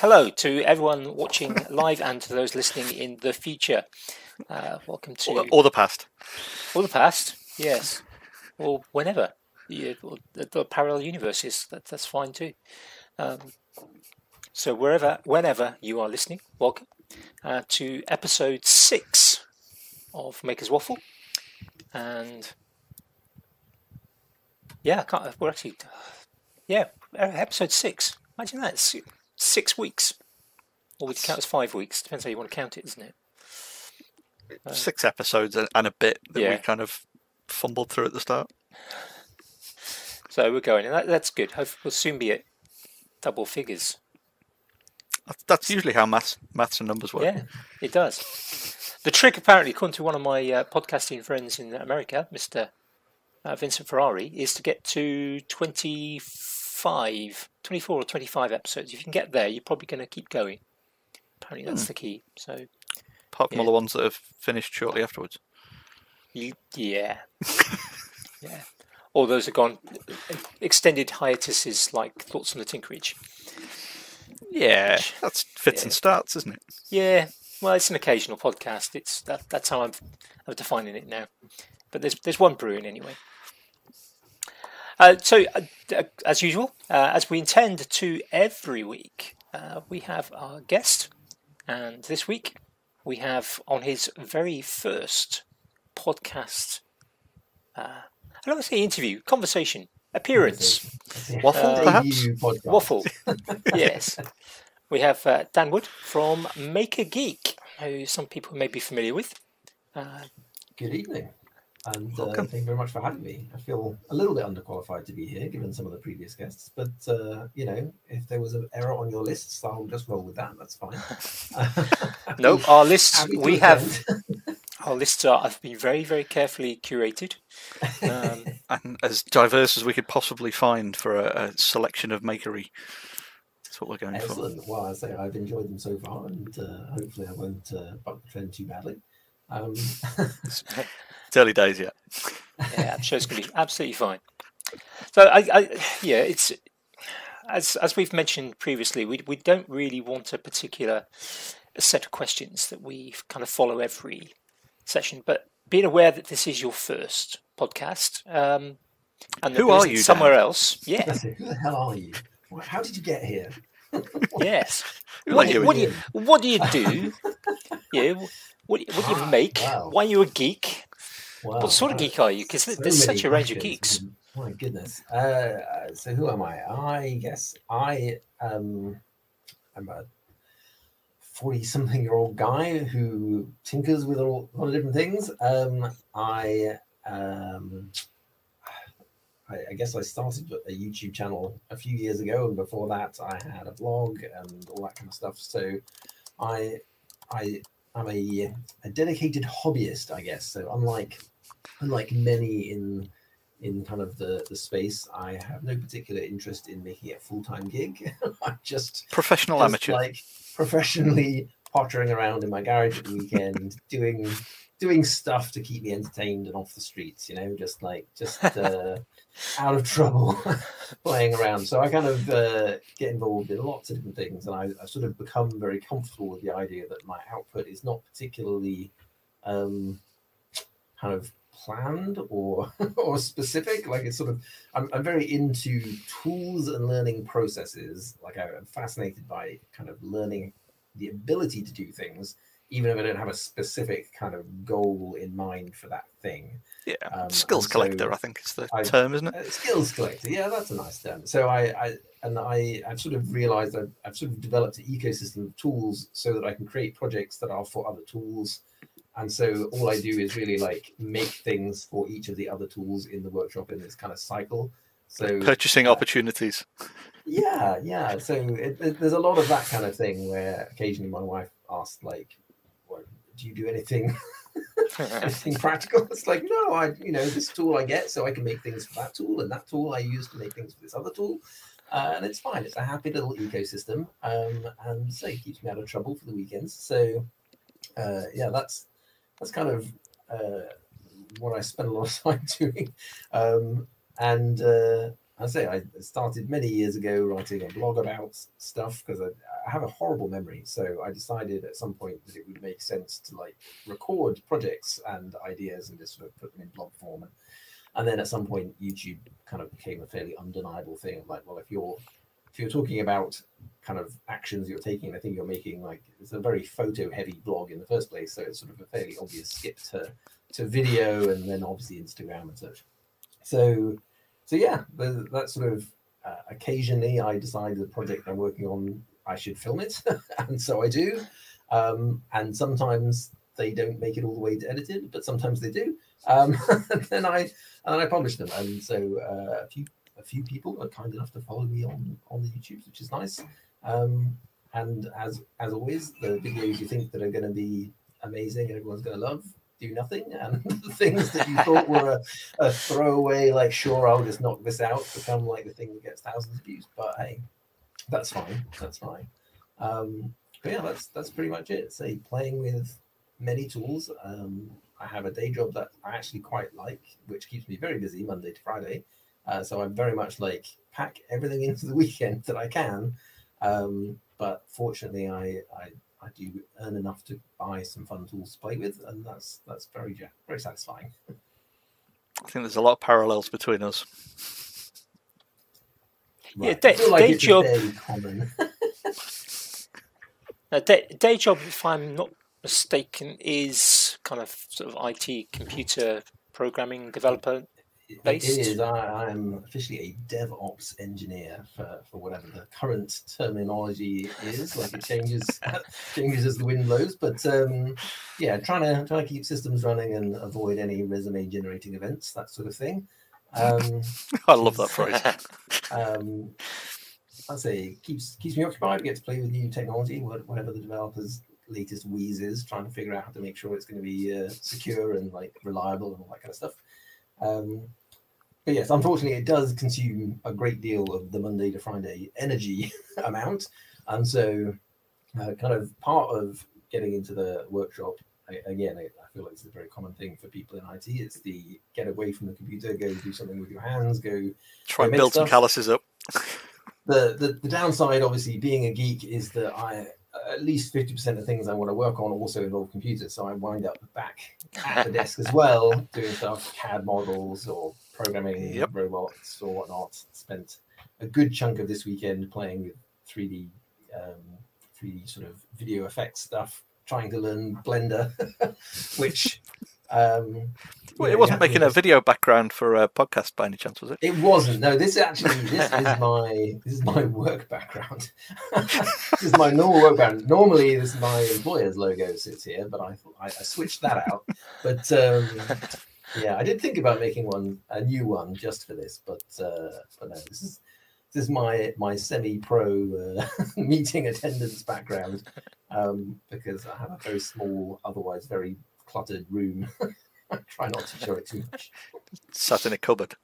Hello to everyone watching live and to those listening in the future. Uh, welcome to Or, or the past. or the past, yes, or whenever. Yeah, or the, the parallel universes, that, that's fine too. Um, so wherever, whenever you are listening, welcome uh, to episode six of Maker's Waffle, and yeah, I can't, we're actually yeah, episode six. Imagine that, it's six weeks, or we can count as five weeks. Depends how you want to count it, isn't it? Uh, Six episodes and and a bit that Yeah. we kind of fumbled through at the start. So we're going, and that, that's good. Hopefully, we'll soon be at double figures. That's- That's usually how maths, maths and numbers work. Yeah, it does. The trick, apparently, according to one of my uh, podcasting friends in America, Mr. Uh, Vincent Ferrari, is to get to 25, 24 or 25 episodes. If you can get there, you're probably going to keep going. Apparently, that's hmm. the key. So, Apart from all the ones that have finished shortly afterwards. you, yeah. yeah. All those have gone extended hiatuses like Thoughts on the Tinkerage. Yeah, that's fits and starts, isn't it? Yeah, well, it's an occasional podcast. It's that, that's how I'm, I'm defining it now. But there's there's one brewing anyway. Uh, so, uh, uh, as usual, uh, as we intend to every week, uh, we have our guest, and this week we have on his very first podcast. Uh, I don't want to say interview, conversation, appearance. Waffle, perhaps? Waffle. yes. We have uh, Dan Wood from Maker Geek, who some people may be familiar with. Uh, Good evening. And uh, thank you very much for having me. I feel a little bit underqualified to be here, given some of the previous guests. But uh, you know, if there was an error on your lists, I'll just roll with that. That's fine. no, our lists Happy we have our lists are have been very very carefully curated. Um, And as diverse as we could possibly find for a, a selection of makery. That's what we're going for. Excellent. Well, I say I've enjoyed them so far, and uh, hopefully I won't uh, buck the trend too badly. Um, It's early days yet. yeah, I'm sure it's going to be absolutely fine. So I, I yeah, it's as as we've mentioned previously, we we don't really want a particular set of questions that we kind of follow every session, but being aware that this is your first podcast, um, and that who are you, somewhere Dan? else, yeah, that's it. Who the hell are you? How did you get here? yes. What let do, you what, do you, what do you do? yeah, what, what do you make? wow. Why are you a geek? Wow, What sort of uh, geek are you? Because so there's such a range of geeks. My goodness. Uh, so who am I? I guess I um, am a forty-something-year-old guy who tinkers with a lot of different things. Um, I um, I, I guess I started a YouTube channel a few years ago, and before that, I had a blog and all that kind of stuff. So, I I am a, a dedicated hobbyist, I guess. So, unlike unlike many in in kind of the the space, I have no particular interest in making it a full time gig. I'm just Professional just amateur. like professionally pottering around in my garage at the weekend, doing doing stuff to keep me entertained and off the streets. You know, just like just uh, out of trouble, playing around. So I kind of uh, get involved in lots of different things, and I, I sort of become very comfortable with the idea that my output is not particularly um, kind of planned or or specific like it's sort of I'm, I'm very into tools and learning processes like i'm fascinated by kind of learning the ability to do things even if i don't have a specific kind of goal in mind for that thing Yeah. um, Skills so collector, I think is the I- term, isn't it? uh, skills collector yeah that's a nice term so i i and i i've sort of realized I've, I've sort of developed an ecosystem of tools so that i can create projects that are for other tools and so all i do is really like make things for each of the other tools in the workshop in this kind of cycle so Purchasing uh, opportunities. yeah yeah so it, it- there's a lot of that kind of thing where occasionally my wife asked like do you do anything anything practical? It's like no i you know this tool i get so i can make things for that tool and that tool i use to make things for this other tool. Uh, and it's fine. It's a happy little ecosystem. Um, and so it keeps me out of trouble for the weekends. So uh, yeah that's that's kind of uh, what i spend a lot of time doing. Um, and uh, I say I started many years ago writing a blog about stuff because I, I have a horrible memory, so I decided at some point that it would make sense to like record projects and ideas and just sort of put them in blog form. And, and then at some point, YouTube kind of became a fairly undeniable thing. Like, well, if you're if you're talking about kind of actions you're taking, I think you're making like it's a very photo heavy blog in the first place, so it's sort of a fairly obvious skip to to video and then obviously Instagram and such. So, so yeah, that sort of uh, occasionally I decide the project I'm working on I should film it, and so I do. Um, and sometimes they don't make it all the way to edited, but sometimes they do. Um, and then I and then I publish them, and so uh, a few a few people are kind enough to follow me on on the YouTube, which is nice. Um, and as as always, the videos you think that are going to be amazing and everyone's going to love do nothing, and the things that you thought were a, a, throwaway, like sure I'll just knock this out, become like the thing that gets thousands of views. But hey, that's fine. That's fine. Um, but yeah, that's that's pretty much it. Say playing with many tools. Um, I have a day job that I actually quite like, which keeps me very busy Monday to Friday. Uh, so I'm very much like pack everything into the weekend that I can. Um, but fortunately, I, I I do earn enough to buy some fun tools to play with, and that's that's very very satisfying. I think there's a lot of parallels between us. Right. Yeah, day, like day job. day, day job, if I'm not mistaken, is kind of sort of IT computer programming developer based? It is. I, am officially a DevOps engineer for, for whatever the current terminology is. Like it changes changes as the wind blows. But um, yeah, trying to trying to keep systems running and avoid any resume generating events, that sort of thing. Um, I love that phrase. um, I say keeps keeps me occupied. Get to play with new technology, whatever the developers latest wheeze is, trying to figure out how to make sure it's going to be uh, secure and like reliable and all that kind of stuff. Um, but yes, unfortunately, it does consume a great deal of the Monday to Friday energy amount, and so uh, kind of part of getting into the workshop again, I feel like it's a very common thing for people in IT. It's the get away from the computer, go do something with your hands, go try and build stuff. some calluses up. the, the the downside, obviously, being a geek is that I at least 50% of things I want to work on also involve computers. So I wind up back at the desk as well, doing stuff, CAD models or programming yep. robots or whatnot. Spent a good chunk of this weekend playing with 3D, um, 3D sort of video effects stuff, trying to learn Blender, which um, well, it wasn't making a video background for a podcast by any chance, was it? It wasn't. No, this actually this is my this is my work background. this is my normal work background. Normally, this is my employer's logo sits here, but I I, I switched that out. But um, yeah, I did think about making one a new one just for this, but uh, but no, this is this is my my semi-pro uh, meeting attendance background um, because I have a very small, otherwise very cluttered room. I Try not to show it too much. Sat in a cupboard.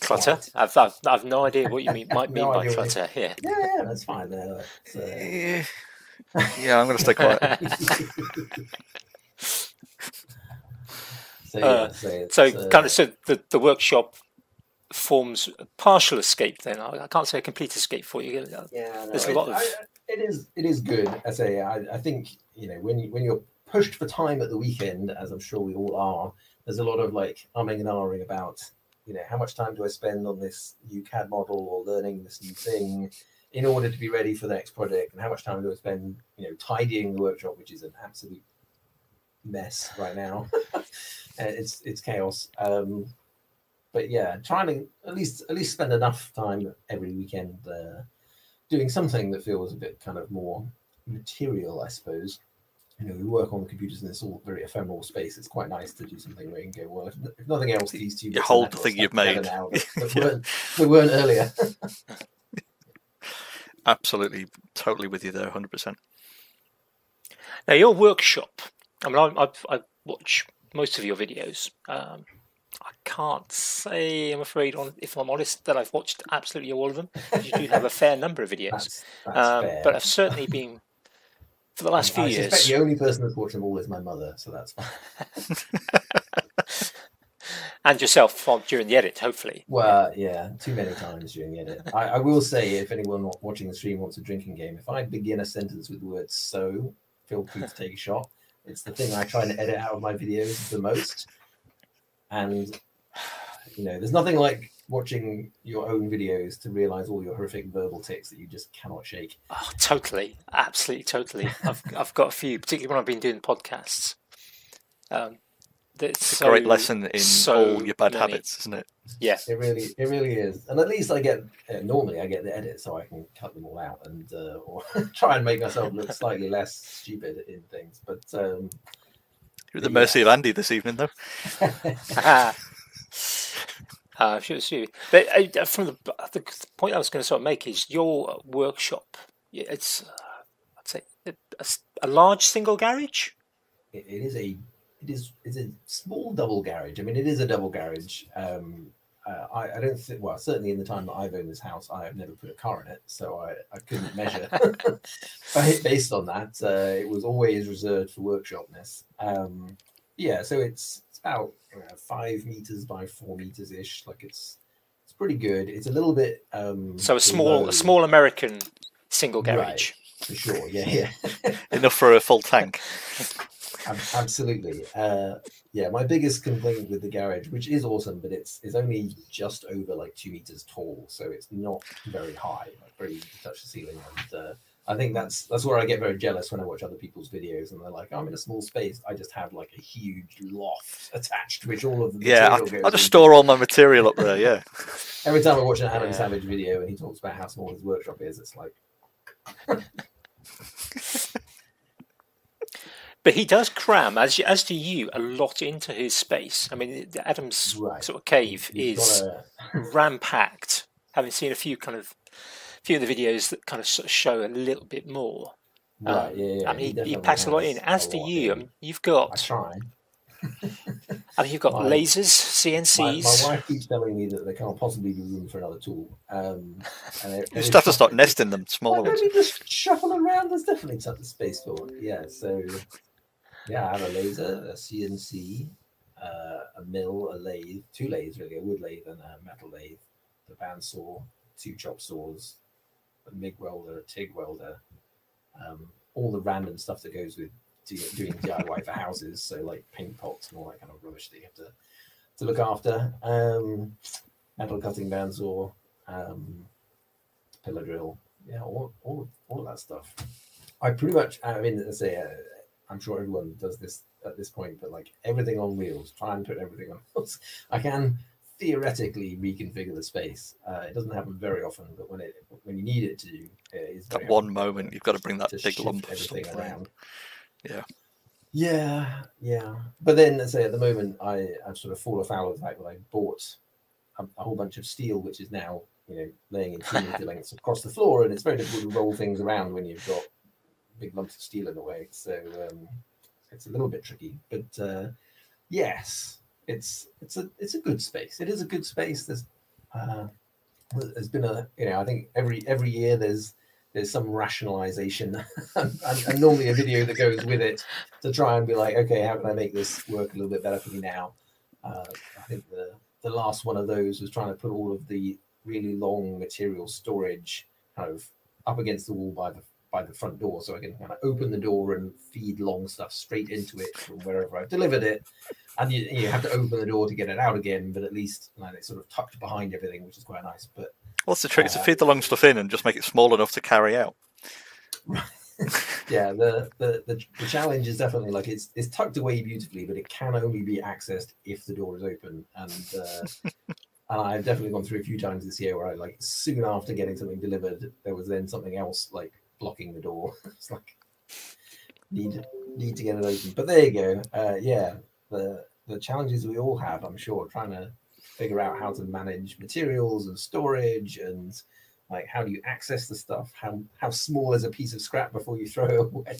Clutter? I've, I've, I've no idea what you mean might mean no by clutter here. Yeah, yeah, that's fine. Uh, yeah. yeah, I'm going to stay quiet. so, yeah, uh, so, so uh, kind of so the, the workshop forms a partial escape then I, I can't say a complete escape for you yeah no, there's a lot it, of I, it is it is good i say I, I think you know when you when you're pushed for time at the weekend, as I'm sure we all are, there's a lot of like umming and ahhing about, you know, how much time do I spend on this new CAD model or learning this new thing in order to be ready for the next project, and how much time do I spend, you know, tidying the workshop, which is an absolute mess right now. it's it's chaos. Um, but yeah, trying to at least at least spend enough time every weekend uh, doing something that feels a bit kind of more material, I suppose you know, we work on the computers in this all very ephemeral space. It's quite nice to do something where you can go, well, if, if nothing else, these two you hold the thing you've made now that, yeah. weren't, that weren't earlier. Absolutely, totally with you there, hundred percent. Now your workshop. I mean, I, I, I watch most of your videos. Um, I can't say, I'm afraid, on if I'm honest, that I've watched absolutely all of them. You do have a fair number of videos, that's, that's um, but I've certainly been for the last few I years. the only person that's watched them all is my mother, so that's fine. and yourself during the edit, hopefully. Well, yeah, too many times during the edit. I, I will say, if anyone watching the stream wants a drinking game, if I begin a sentence with the word "so," feel free to take a shot. It's the thing I try and edit out of my videos the most, and you know, there's nothing like watching your own videos to realize all your horrific verbal tics that you just cannot shake. Oh, totally, absolutely, totally. I've I've got a few, particularly when I've been doing podcasts. Um, that's It's a great lesson in so all your bad many. habits, isn't it? Yeah, It really, it really is. And at least I get uh, normally I get the edit, so I can cut them all out and uh, or try and make myself look slightly less stupid in things. But um, You're at the Yeah. mercy of Andy this evening, though. uh, sure, sure. But uh, from the, the point I was going to sort of make is your workshop. It's uh, I'd say a, a s- a large single garage. it, it is a it is it's a small double garage. I mean, it is a double garage. Um, uh, I, I don't think well certainly in the time that I've owned this house, I have never put a car in it, so I, I couldn't measure. Ba- Based on that, uh, it was always reserved for workshopness. Um, yeah, so it's it's about uh, five meters by four meters ish. Like it's it's pretty good. It's a little bit um, So a small low, a small American single Right. garage. for sure. Yeah, yeah. Enough for a full tank. Ab- Absolutely. Uh, yeah, my biggest complaint with the garage, which is awesome, but it's it's only just over like two meters tall, so it's not very high, like very easy to touch the ceiling. And uh, I think that's that's where I get very jealous when I watch other people's videos and they're like, I'm in a small space. I just have like a huge loft attached, which all of the Yeah, I, I just store all my material up there. Yeah, Every time I watch an Adam Yeah. Savage video and he talks about how small his workshop is, it's like, But he does cram, as as do you, a lot into his space. I mean, Adam's Right. sort of cave he's is got a- ram-packed. Having seen a few kind of few of the videos that kind of sort of show a little bit more. right, Um, yeah, yeah. I mean, he, he definitely packs a lot in. As do you. I mean, you've got. I got, try. I mean, you've got Right. lasers, My, CNCs. my wife keeps telling me that there can't possibly be room for another tool. Um, and you just have to start nesting them, smaller ones. you just shuffle around? There's definitely something space for it. Yeah, so yeah, I have a laser, a CNC, uh, a mill, a lathe, two lathes really, a wood lathe and a metal lathe, the bandsaw, two chop saws, a MIG welder, a TIG welder, um, all the random stuff that goes with doing DIY for houses, so like paint pots and all that kind of rubbish that you have to to look after. Um, metal cutting bandsaw, um, pillar drill, yeah, all, all, all of that stuff. I pretty much, I mean, let's say, uh, I'm sure everyone does this at this point, but like everything on wheels, try and put everything on wheels. I can theoretically reconfigure the space. Uh, it doesn't happen very often, but when it when you need it to, it is That one moment you've got to bring that to big lump of everything around. around. Yeah. Yeah, yeah. But then, let's say at the moment, I I've sort of fallen foul of the fact that I bought a, a whole bunch of steel, which is now you know laying in two meter lengths across the floor, and it's very difficult to roll things around when you've got big lumps of steel in the way. So um, it's a little bit tricky. But uh, yes, it's it's a it's a good space. It is a good space. There's uh, there's been a you know I think every every year there's there's some rationalization and, and, and normally a video that goes with it to try and be like, okay, how can I make this work a little bit better for me now? Uh, I think the the last one of those was trying to put all of the really long material storage kind of up against the wall by the by the front door, so I can kind of open the door and feed long stuff straight into it from wherever I've delivered it. And you, you have to open the door to get it out again, but at least like, it's sort of tucked behind everything, which is quite nice. But What's the trick? Is to Uh, feed the long stuff in and just make it small enough to carry out. yeah, the, the the the challenge is definitely like it's it's tucked away beautifully, but it can only be accessed if the door is open. And uh, and I've definitely gone through a few times this year where I like soon after getting something delivered, there was then something else like blocking the door. it's like need need to get it open. But there you go. Uh, yeah, the the challenges we all have, I'm sure, trying to figure out how to manage materials and storage and like how do you access the stuff how how small is a piece of scrap before you throw it away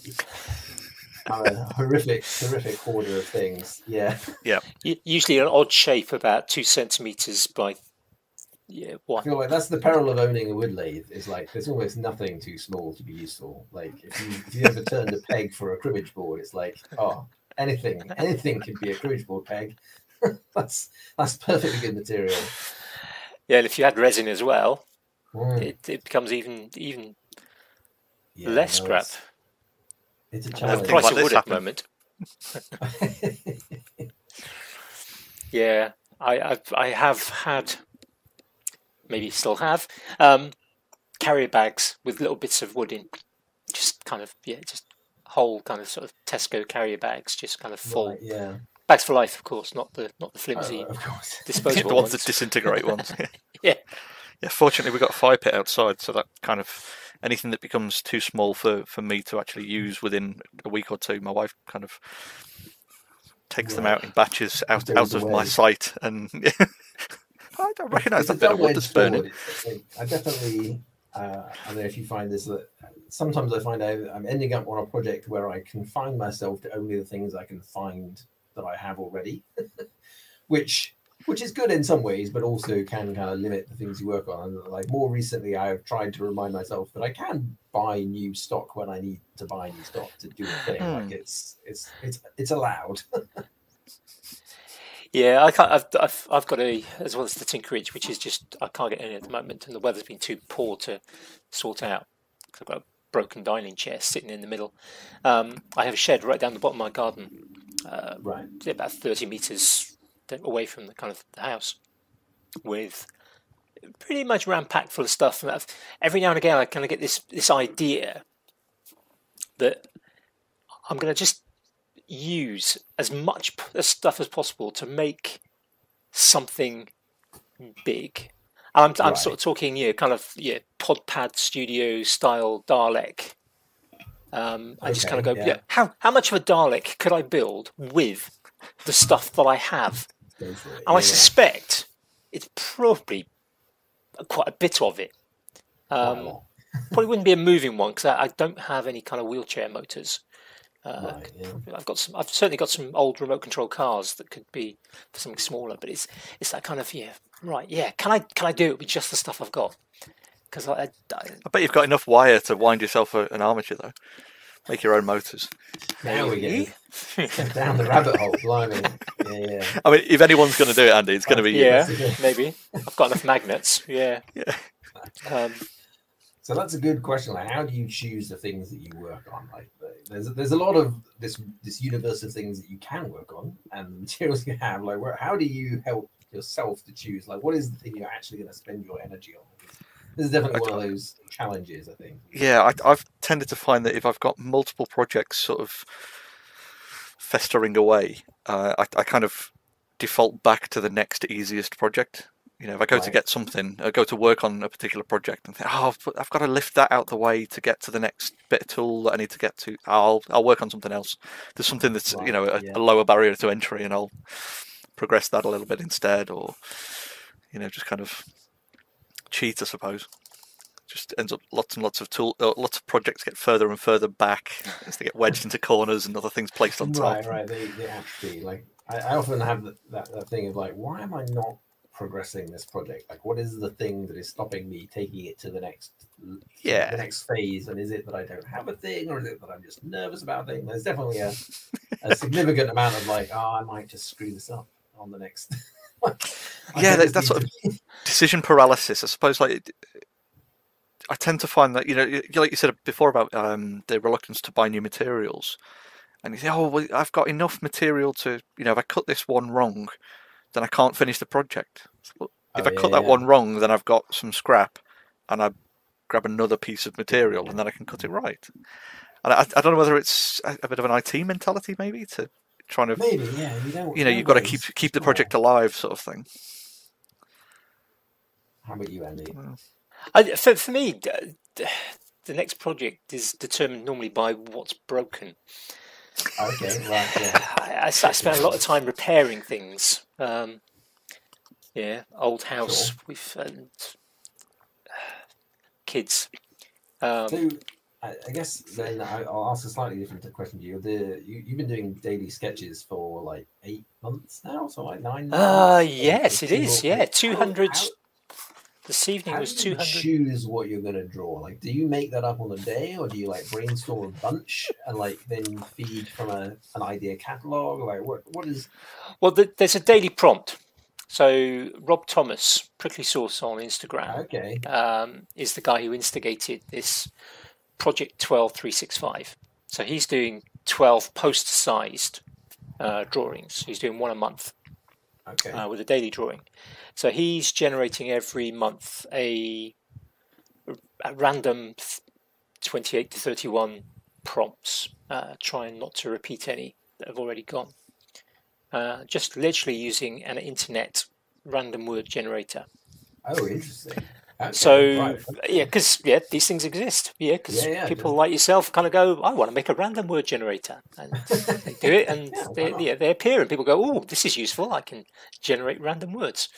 I'm horrific horrific hoarder of things yeah U- Usually an odd shape, about two centimeters by yeah i feel like that's the peril of owning a wood lathe is like there's almost nothing too small to be useful like if you if you ever turned a peg for a cribbage board it's like oh anything anything can be a cribbage board peg that's that's perfectly good material. Yeah, and if you add resin as well, Mm, it, it becomes even even yeah, less no, scrap. It's, it's a And the price like of wood at the moment. Yeah, I I've, I have had, maybe still have, um, carrier bags with little bits of wood in, just kind of yeah, just whole kind of sort of Tesco carrier bags, just kind of full Right, yeah. bags for life, of course, not the not the Oh, flimsy of course. disposable the ones ones. that disintegrate ones. Yeah. Yeah, fortunately we've got a fire pit outside, so that kind of anything that becomes too small for, for me to actually use within a week or two, my wife kind of takes them out in batches out out of my sight, and I don't recognise It's a that bit of wood double-edged that's burning. sword. It's- it's- I definitely, uh, I don't know if you find this that sometimes I find out I'm ending up on a project where I confine myself to only the things I can find that I have already, which which is good in some ways, but also can kind of limit the things you work on. And like more recently, I have tried to remind myself that I can buy new stock when I need to buy new stock to do a thing. Hmm. Like it's it's it's it's allowed. Yeah, I can't. I've, I've I've got a as well as the Tinkerage, which is just I can't get any at the moment, and the weather's been too poor to sort out. I've got a broken dining chair sitting in the middle. Um, I have a shed right down the bottom of my garden, uh, right. about thirty meters away from the kind of the house, with pretty much ram packed full of stuff. And I've- every now and again, I kind of get this this idea that I'm going to just use as much stuff as possible to make something big. I'm, I'm sort of talking, yeah, kind of yeah, Podpad Studio style Dalek. Um, I just kind of go, yeah. yeah. how how much of a Dalek could I build with the stuff that I have? Go for it. And I Yeah, yeah. suspect it's probably quite a bit of it. Um, lot. probably wouldn't be a moving one because I, I don't have any kind of wheelchair motors. Uh, Right, yeah. I've got some. I've certainly got some old remote control cars that could be for something smaller, but it's it's that kind of yeah. Right, yeah. Can I can I do it with just the stuff I've got? Because I, I, I I bet you've got enough wire to wind yourself a, an armature though. Make your own motors. Now we Maybe. get down the rabbit hole. Blimey. Yeah, yeah. I mean, if anyone's going to do it, Andy, it's going to be you. yeah, That's a maybe. I've got enough magnets. Yeah. Yeah. Um, So that's a good question. Like, how do you choose the things that you work on? Like, there's there's a lot of this this universe of things that you can work on, and the materials you have. Like, where, how do you help yourself to choose? Like, what is the thing you're actually going to spend your energy on? This is definitely one of those challenges. I think. Yeah, I, I've tended to find that if I've got multiple projects sort of festering away, uh, I, I kind of default back to the next easiest project. You know, if I go to get something, I go to work on a particular project and think, oh, I've got to lift that out the way to get to the next bit of tool that I need to get to. I'll I'll work on something else. There's something that's you know a, yeah. a lower barrier to entry, and I'll progress that a little bit instead, or you know, just kind of cheat, I suppose just ends up lots and lots of tool, uh, lots of projects get further and further back as they get wedged into corners and other things placed on top. Right, right. They, they actually like. I, I often have that, that that thing of like, why am I not progressing this project? Like, what is the thing that is stopping me taking it to the next, Yeah. the next phase? And is it that I don't have a thing, or is it that I'm just nervous about a thing? There's definitely a, a significant amount of like, oh, I might just screw this up on the next. Yeah, that's what to be- Decision paralysis, I suppose. Like, I tend to find that you know, like you said before about um, the reluctance to buy new materials, and you say, "Oh, well, I've got enough material to, you know, if I cut this one wrong, then I can't finish the project. Oh, if Oh, I yeah, cut that yeah. one wrong, then I've got some scrap, and I grab another piece of material, and then I can cut it right." And I, I don't know whether it's a, a bit of an IT mentality, maybe, to trying to, Maybe, yeah. You don't. you know, you've got to keep keep the oh. project alive, sort of thing. How about you, Andy? I, for, for me, d- d- the next project is determined normally by what's broken. Okay, right, yeah. I, I s- I spend a lot of time repairing things. Um, yeah, old house Sure. with um, kids. Um, So, I, I guess then I, I'll ask a slightly different question to you. The you, you've been doing daily sketches for like eight months now, so like nine. uh, yes, it is. Yeah, two hundred. How- this evening How was you 200. choose what you're going to draw? Like, do you make that up on the day, or do you like brainstorm a bunch and like then feed from a, an idea catalog? Like, what what is? Well, th there's a daily prompt. So Rob Thomas, Prickly Sauce on Instagram, Okay, um, is the guy who instigated this Project 12365. So he's doing 12 post-sized uh, drawings. He's doing one a month okay, uh, with a daily drawing. So he's generating every month a, a random 28 to 31 prompts, uh, trying not to repeat any that have already gone. Uh, just literally using an internet random word generator. oh, interesting. Okay, So right. yeah, because yeah, these things exist. Yeah, because Yeah, yeah, people like yourself kind of go, I want to make a random word generator, and they do it, and Yeah, they, yeah, they appear, and people go, oh, this is useful. I can generate random words.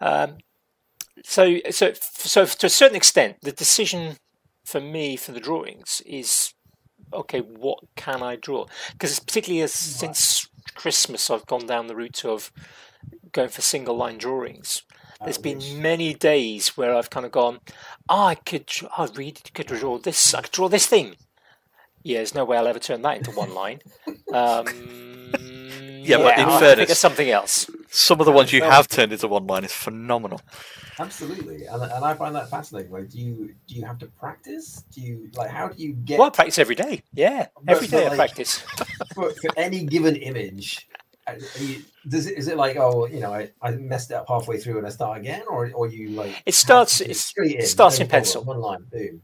Um, so so so to a certain extent, the decision for me for the drawings is okay. What can I draw? Because particularly as since Christmas, I've gone down the route of going for single line drawings. There's been many days where I've kind of gone, oh, I could, I really could draw this. I could draw this thing. Yeah, there's no way I'll ever turn that into one line. Um, Yeah, but in I'll think fairness- of something else. Some of the ones you have turned into one line is phenomenal. Absolutely, and, and I find that fascinating. Like, do you do you have to practice? Do you like how do you get Well, I practice every day. Yeah, But- every day but I like- practice. for, for any given image? uh, you- Does it, is it like oh you know I, I messed it up halfway through and I start again or or you like It starts- it's- straight in, it starts no in problem, pencil. one line boom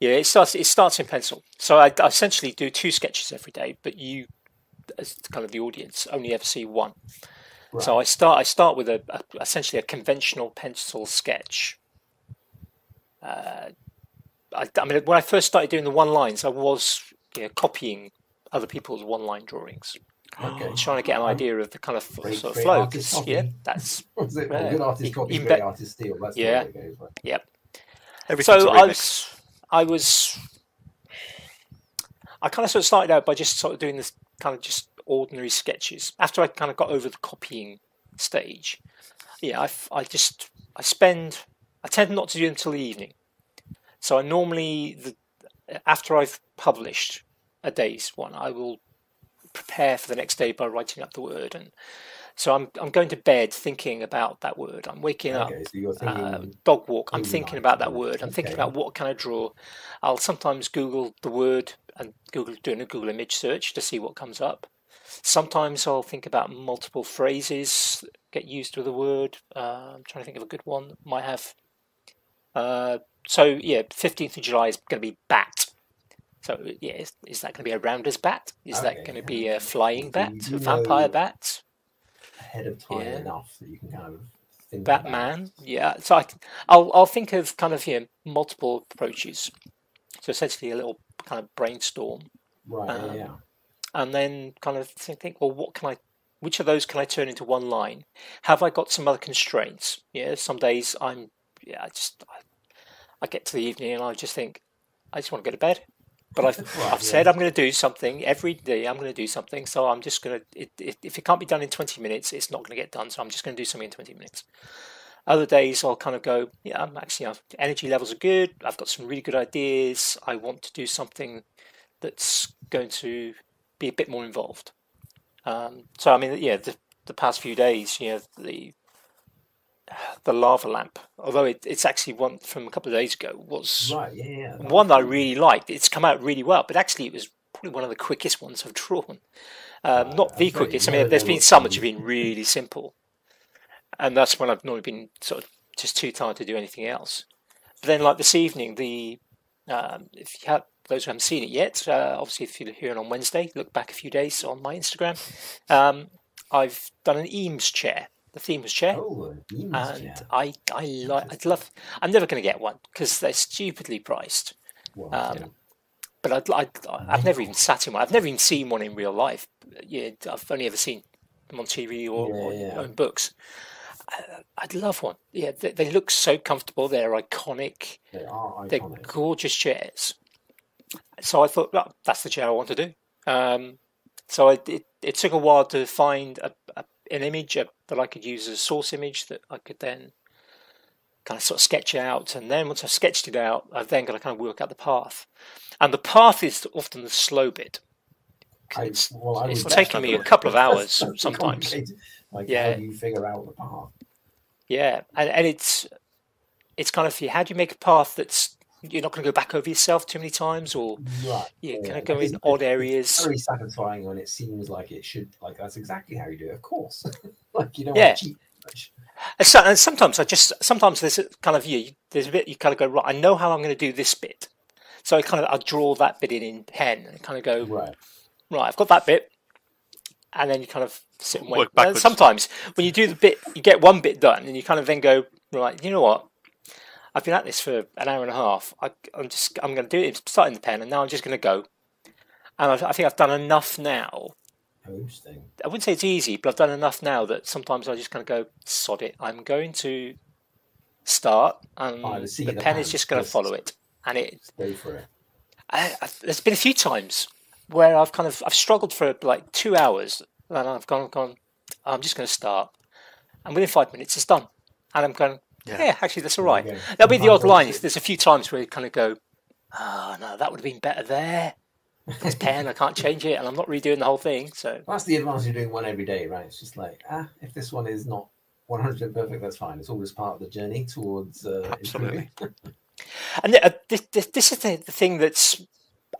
Yeah, it starts. It starts in pencil. So I, I essentially do two sketches every day, but you, as kind of the audience, only ever see one. right. So I start. I start with a, a essentially a conventional pencil sketch. Uh, I, I mean, when I first started doing the one lines, I was you know, copying other people's one line drawings, okay trying to get an idea of the kind of great- sort of great flow. artist 'cause, copy. yeah, that's Was it, Yeah. good artist You- copy you great artist steal that's Yeah. it goes right? yep. Everything's so a I remix. was, I was, I kind of sort of started out by just sort of doing this kind of just ordinary sketches. After I kind of got over the copying stage, yeah, I, I just I spend I tend not to do it until the evening. So I normally the after I've published a day's one, I will prepare for the next day by writing up the word and. So I'm I'm going to bed thinking about that word. I'm waking up so you're thinking uh, dog walk. I'm thinking about that word. I'm thinking about what can I draw. I'll sometimes Google the word and Google doing a Google image search to see what comes up. Sometimes I'll think about multiple phrases get used with a word. Uh, I'm trying to think of a good one that might have. Uh, so yeah, 15th of July is going to be bat. So yeah, is, is that going to be a rounder's bat? Is that going to be a flying bat? A vampire bat? Ahead of time Yeah. enough that you can kind of think about Batman, yeah. So I, I'll I'll think of kind of you know, multiple approaches. So essentially, a little kind of brainstorm, right yeah, um, yeah and then kind of think, think, well, what can I? Which of those can I turn into one line? Have I got some other constraints? Yeah. Some days I'm, yeah, I just I, I get to the evening and I just think, I just want to go to bed. But I've, Right, I've said. I'm going to do something every day. I'm going to do something, so I'm just going to. It, it, if it can't be done in 20 minutes, it's not going to get done. So I'm just going to do something in 20 minutes. Other days I'll kind of go, yeah, I'm actually I've, energy levels are good. I've got some really good ideas. I want to do something that's going to be a bit more involved. Um, so I mean, yeah, the, the past few days, you know, the the lava lamp, although it, it's actually one from a couple of days ago, was right yeah yeah one that I really liked. It's come out really well, but actually it was probably one of the quickest ones I've drawn. Um, Right, not the quickest. I mean, there's been some which have been really simple, and that's when I've normally been sort of just too tired to do anything else. But then, like this evening, the um, if you have those who haven't seen it yet, uh, obviously if you're hearing on Wednesday, look back a few days on my Instagram. Um, I've done an Eames chair, the theme was chair oh a and chair. I I like I'd love I'm never going to get one because they're stupidly priced. Well, um, yeah. But I'd, I'd I've never even sat in one. I've never even seen one in real life. Yeah, I've only ever seen them on TV or, Yeah, yeah. in books. I, I'd love one. Yeah, they, they look so comfortable. They're iconic. they are They're gorgeous chairs. So I thought, well, that's the chair I want to do. Um, so I, it, it took a while to find a, a, an image uh that I could use as a source image that I could then kind of sort of sketch out, and then once I've sketched it out, I've then got to kind of work out the path. And the path is often the slow bit. I, It's, well, I it's taking me a couple of hours That's sometimes. Like, Yeah. how do you figure out the path? Yeah, and, and it's it's kind of how do you make a path that's you're not going to go back over yourself too many times, or Right. you yeah, kind of go in it- odd it's areas. very satisfying when it seems like it should. Like that's exactly how you do it. Of course. like you don't Yeah. want to cheat much. And, so, and sometimes I just sometimes there's a kind of you there's a bit you kind of go right. I know how I'm going to do this bit, so I kind of I draw that bit in in pen and kind of go Right. right. I've got that bit, and then you kind of sit and wait. Work And sometimes when you do the bit, you get one bit done, and you kind of then go right. You know what? I've been at this for an hour and a half. I, I'm just I'm going to do it. Starting the pen, and now I'm just going to go. And I, I think I've done enough now interesting. I wouldn't say it's easy, but I've done enough now that sometimes I just kind of go, sod it. I'm going to start, and the the pen is just going to follow it. And it, Go for it. I, I, there's been a few times where I've kind of I've struggled for like two hours, and I've gone, gone. I'm just going to start, and within five minutes it's done, and I'm going. Yeah, Yeah. actually that's all right. There right. you go. There'll be the odd Sometimes line. There's a few times where you kind of go, oh no, that would have been better there. This pen, I can't change it, and I'm not redoing the whole thing. So That's the advantage of doing one every day, right? It's just like, ah, if this one is not 100% perfect, that's fine. It's always part of the journey towards uh, Absolutely. And uh, this, this, this is the, the thing that's,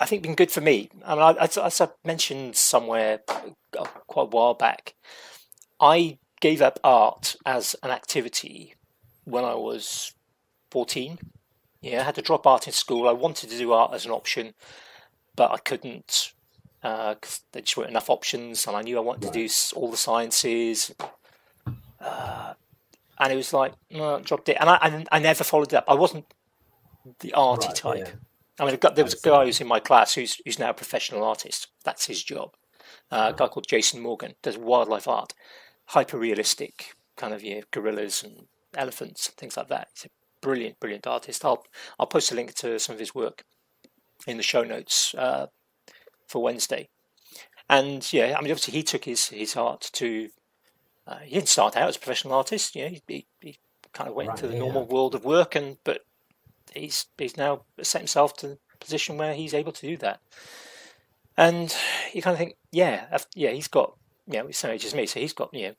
I think, been good for me. I mean, I, as, as I mentioned somewhere uh, quite a while back, I gave up art as an activity when I was 14. Yeah, I had to drop art in school. I wanted to do art as an option, but I couldn't because there just weren't enough options. And I knew I wanted to do all the sciences. Uh, and it was like, no, I dropped it. And I, and I never followed it up. I wasn't the arty Right, type. yeah. I mean, got- there was a guy who's in my class who's who's now a professional artist. That's his job. Uh, a guy called Jason Morgan does wildlife art, hyper realistic kind of yeah, gorillas and elephants things like that. He's a brilliant, brilliant artist. I'll I'll post a link to some of his work in the show notes uh, for Wednesday. And yeah, I mean, obviously he took his his art to. Uh, he didn't start out as a professional artist. You know, he, he, he kind of went Right, into the yeah. normal world of work, and but he's he's now set himself to a position where he's able to do that. And you kind of think, yeah, yeah, he's got you know, the same age as me, so he's got you know,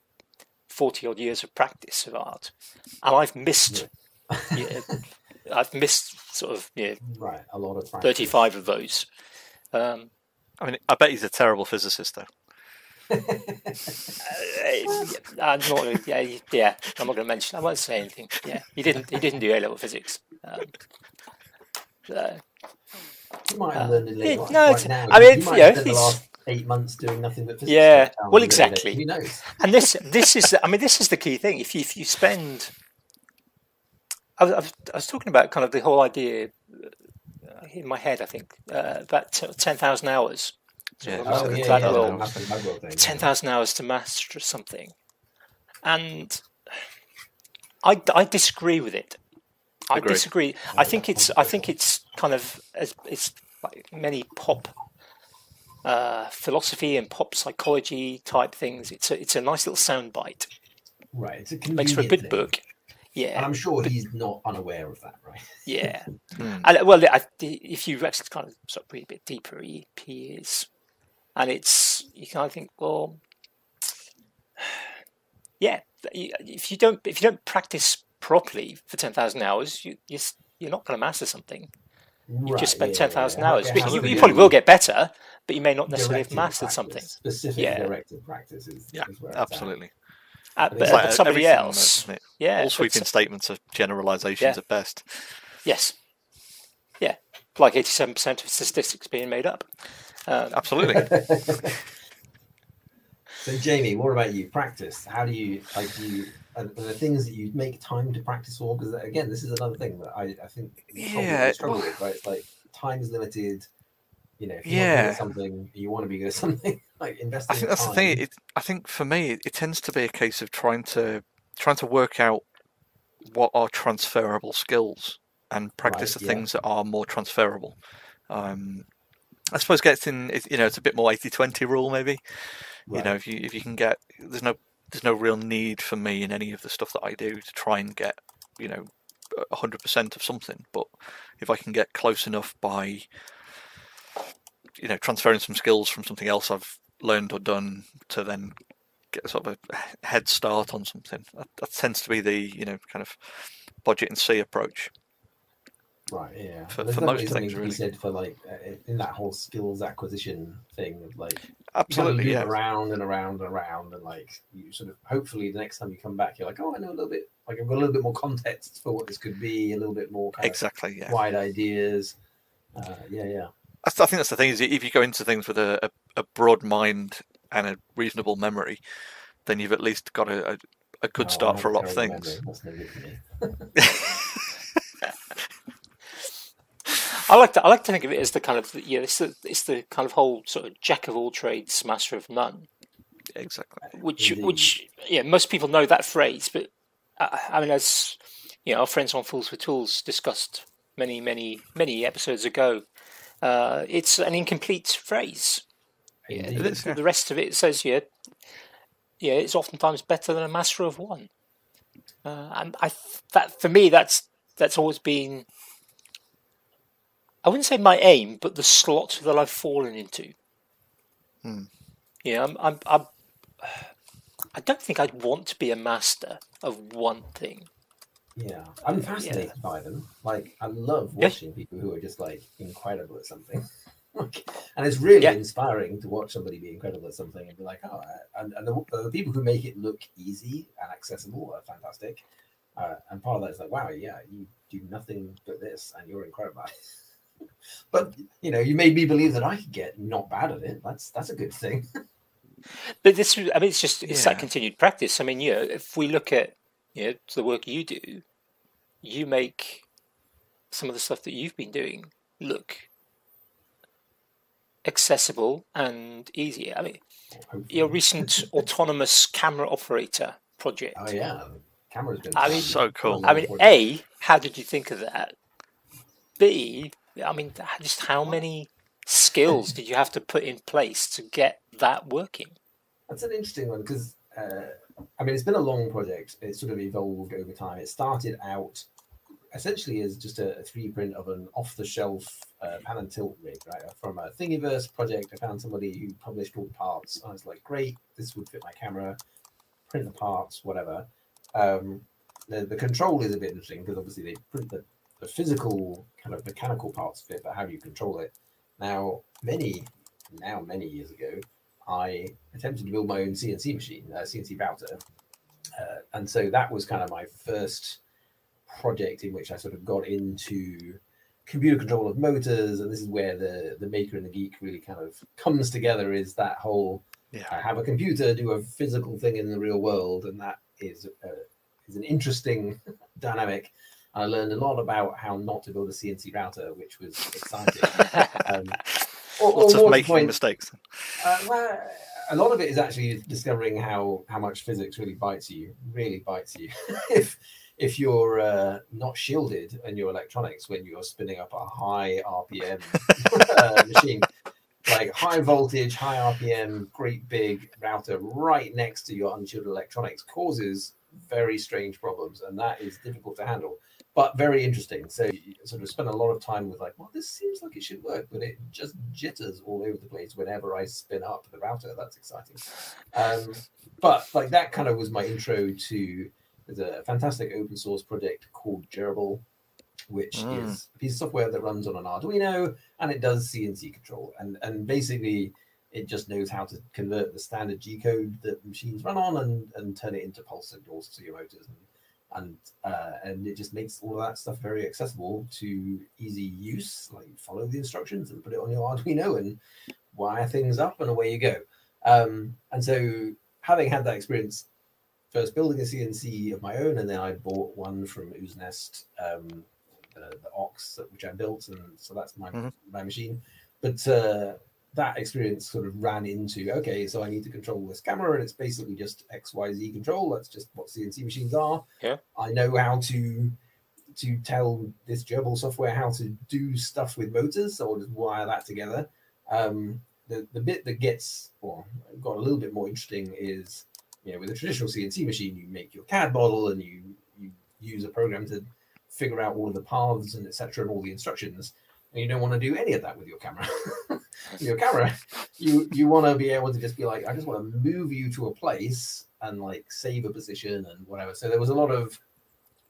forty odd years of practice of art, and I've missed, yeah, I've missed sort of you know, Right, a lot of practice. thirty-five of those. Um, I mean, I bet he's a terrible physicist, though. uh, I'm not, yeah, yeah, I'm not going to mention. I won't say anything. Yeah, he didn't. He didn't do A level physics. Um, so, You might have Uh, learned it yeah, later no, right now. I mean, you might yeah, have spent the it's- last eight months doing nothing but physics. Yeah, stuff well, the road. exactly. Who knows? and this this is I mean this is the key thing. If you if you spend, I was, I was, talking about kind of the whole idea uh, in my head. I think uh, about t- ten thousand hours. Yeah, it Oh, was the yeah, yeah, Will. the Malcolm Gladwell thing, ten yeah. thousand hours to master something, and I, I disagree with it. I Agreed. disagree. I think it's I think it's kind of as it's like many pop uh, philosophy and pop psychology type things. It's a it's a nice little soundbite. Right, it's a Makes for a good thing. book. And Yeah, I'm sure he's not unaware of that, right? yeah. Hmm. And well, I, if you actually kind of sort of read a bit deeper, he, he is, and it's you kind of think, well, yeah, if you don't if you don't practice properly for ten thousand hours, you you're, you're not going to master something. You've just spent ten thousand hours. Yeah, You- how you, you probably will get better, but you may not necessarily have mastered practice, something. Specific Yeah. directed practice is, Yeah, is where it's at. absolutely. Uh, But but, it's but somebody else, isn't yeah, All sweeping statements are generalizations Yeah. at best. yes, yeah, like eighty-seven percent of statistics being made up. Um, Absolutely. So, Jamie, what about you? Practice. How do you like? Do you there the things that you make time to practice for? Because again, this is another thing that I, I think Yeah, struggle well- with. Right? It's like time is limited. You know, if you're not good Yeah. something, you want to be good at something. like investing. I think that's the thing. It, I think for me, it, it tends to be a case of trying to trying to work out what are transferable skills and practice Right, the yeah. things that are more transferable. Um, I suppose getting You know, it's a bit more 80-20 rule maybe. You know, if you if you can get there's no there's no real need for me in any of the stuff that I do to try and get you know hundred percent of something, but if I can get close enough by, you know, transferring some skills from something else I've learned or done to then get sort of a head start on something, that, that tends to be the you know kind of budget and see approach. Right. Yeah. For- There's for most things, to be really. said for like uh, in that whole skills acquisition thing of like you kind of Absolutely, yeah. around and around and around and like you sort of hopefully the next time you come back you're like oh I know a little bit like I've got a little bit more context for what this could be a little bit more kind Exactly, yeah. of wide ideas. Uh, yeah. Yeah. I think that's the thing is if you go into things with a, a, a broad mind and a reasonable memory, then you've at least got a, a, a good Oh, start I for a lot of terrible things. memory. That's no good for me. I like to I like to think of it as the kind of yeah, it's the it's the kind of whole sort of jack of all trades, master of none. Exactly. Which Indeed. which yeah, most people know that phrase, but uh, I mean, as you know, our friends on Fools for Tools discussed many many many episodes ago. Uh, it's an incomplete phrase. Yeah, the, the rest of it says yeah, yeah, it's oftentimes better than a master of one. Uh, and I that for me that's that's always been I wouldn't say my aim, but the slot that I've fallen into. Hmm. Yeah, I'm, I'm, I'm. I don't think I'd want to be a master of one thing. Yeah, I'm fascinated by them. Like, I love Yeah. watching people who are just like incredible at something. Like, and it's really Yeah. inspiring to watch somebody be incredible at something and be like, oh, and, and the, the people who make it look easy and accessible are fantastic. Uh, and part of that is like, wow, yeah, you do nothing but this and you're incredible. at it." but you know, you made me believe that I could get not bad at it. That's that's a good thing. But this, I mean, it's just it's Yeah. that continued practice. I mean, you know, if we look at you know the work you do, you make some of the stuff that you've been doing look accessible and easy. I mean, Hopefully. your recent autonomous camera operator project. Oh yeah, camera's been. I mean- So cool. I mean, A, how did you think of that? B, I mean, just how many skills did you have to put in place to get that working? That's an interesting one because uh, I mean it's been a long project. It's sort of evolved over time. It started out essentially as just a, a three print of an off the shelf uh, pan and tilt rig, right? From a Thingiverse project, I found somebody who published all the parts. I was like, great, this would fit my camera. Print the parts, whatever. Um, the, the control is a bit interesting because obviously they print the, the physical kind of mechanical parts of it, but how do you control it? Now, many, now many years ago, I attempted to build my own CNC machine, a CNC router. Uh, and so that was kind of my first project in which I sort of got into computer control of motors. And this is where the, the maker and the geek really kind of comes together is that whole Yeah. I have a computer do a physical thing in the real world. And that is, uh, is an interesting dynamic. I learned a lot about how not to build a CNC router, which was exciting. Um, or, or Lots more of making point, mistakes. uh, well, a lot of it is actually discovering how how much physics really bites you, really bites you. if if you're uh, not shielded in your electronics when you're spinning up a high RPM uh, machine, like high voltage, high RPM, great big router right next to your unshielded electronics causes very strange problems, and that is difficult to handle. But very interesting. So you sort of spend a lot of time with like, well, this seems like it should work, but it just jitters all over the place whenever I spin up the router. That's exciting. Um, but like that kind of was my intro to there's a fantastic open source project called Grbl, which Mm. is a piece of software that runs on an Arduino and it does CNC control. And and basically it just knows how to convert the standard G code that machines run on and, and turn it into pulse signals to your motors and and uh, and it just makes all of that stuff very accessible to easy use. Like follow the instructions and put it on your Arduino and wire things up, and away you go. Um, and so, having had that experience, first building a CNC of my own, and then I bought one from Ooznest, um, the, the Ox, which I built, and so that's my Mhm. my machine. But uh, that experience sort of ran into okay, so I need to control this camera, and it's basically just X Y Z control. That's just what CNC machines are. Yeah. I know how to to tell this Grbl software how to do stuff with motors, so I'll just wire that together. Um, the the bit that gets well got a little bit more interesting is you know with a traditional CNC machine you make your CAD model and you you use a program to figure out all of the paths and etc. and all the instructions. And you don't want to do any of that with your camera. your camera, you you want to be able to just be like, I just want to move you to a place and like save a position and whatever. So there was a lot of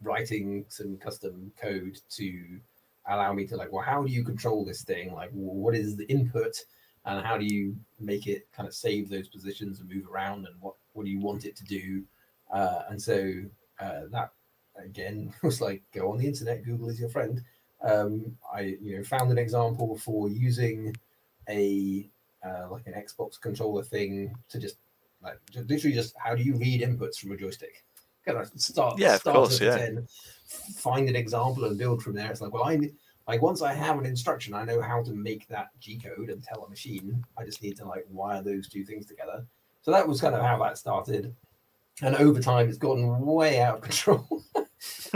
writing some custom code to allow me to like, well, how do you control this thing? Like, what is the input, and how do you make it kind of save those positions and move around, and what what do you want it to do? Uh, and so uh, that again was like, go on the internet, Google is your friend. Um, I you know found an example for using a uh, like an Xbox controller thing to just like just, literally just how do you read inputs from a joystick? Kind of start Yeah, of start course, yeah. 10, find an example and build from there. It's like well I like once I have an instruction, I know how to make that G code and tell a machine. I just need to like wire those two things together. So that was kind of how that started. And over time, it's gotten way out of control.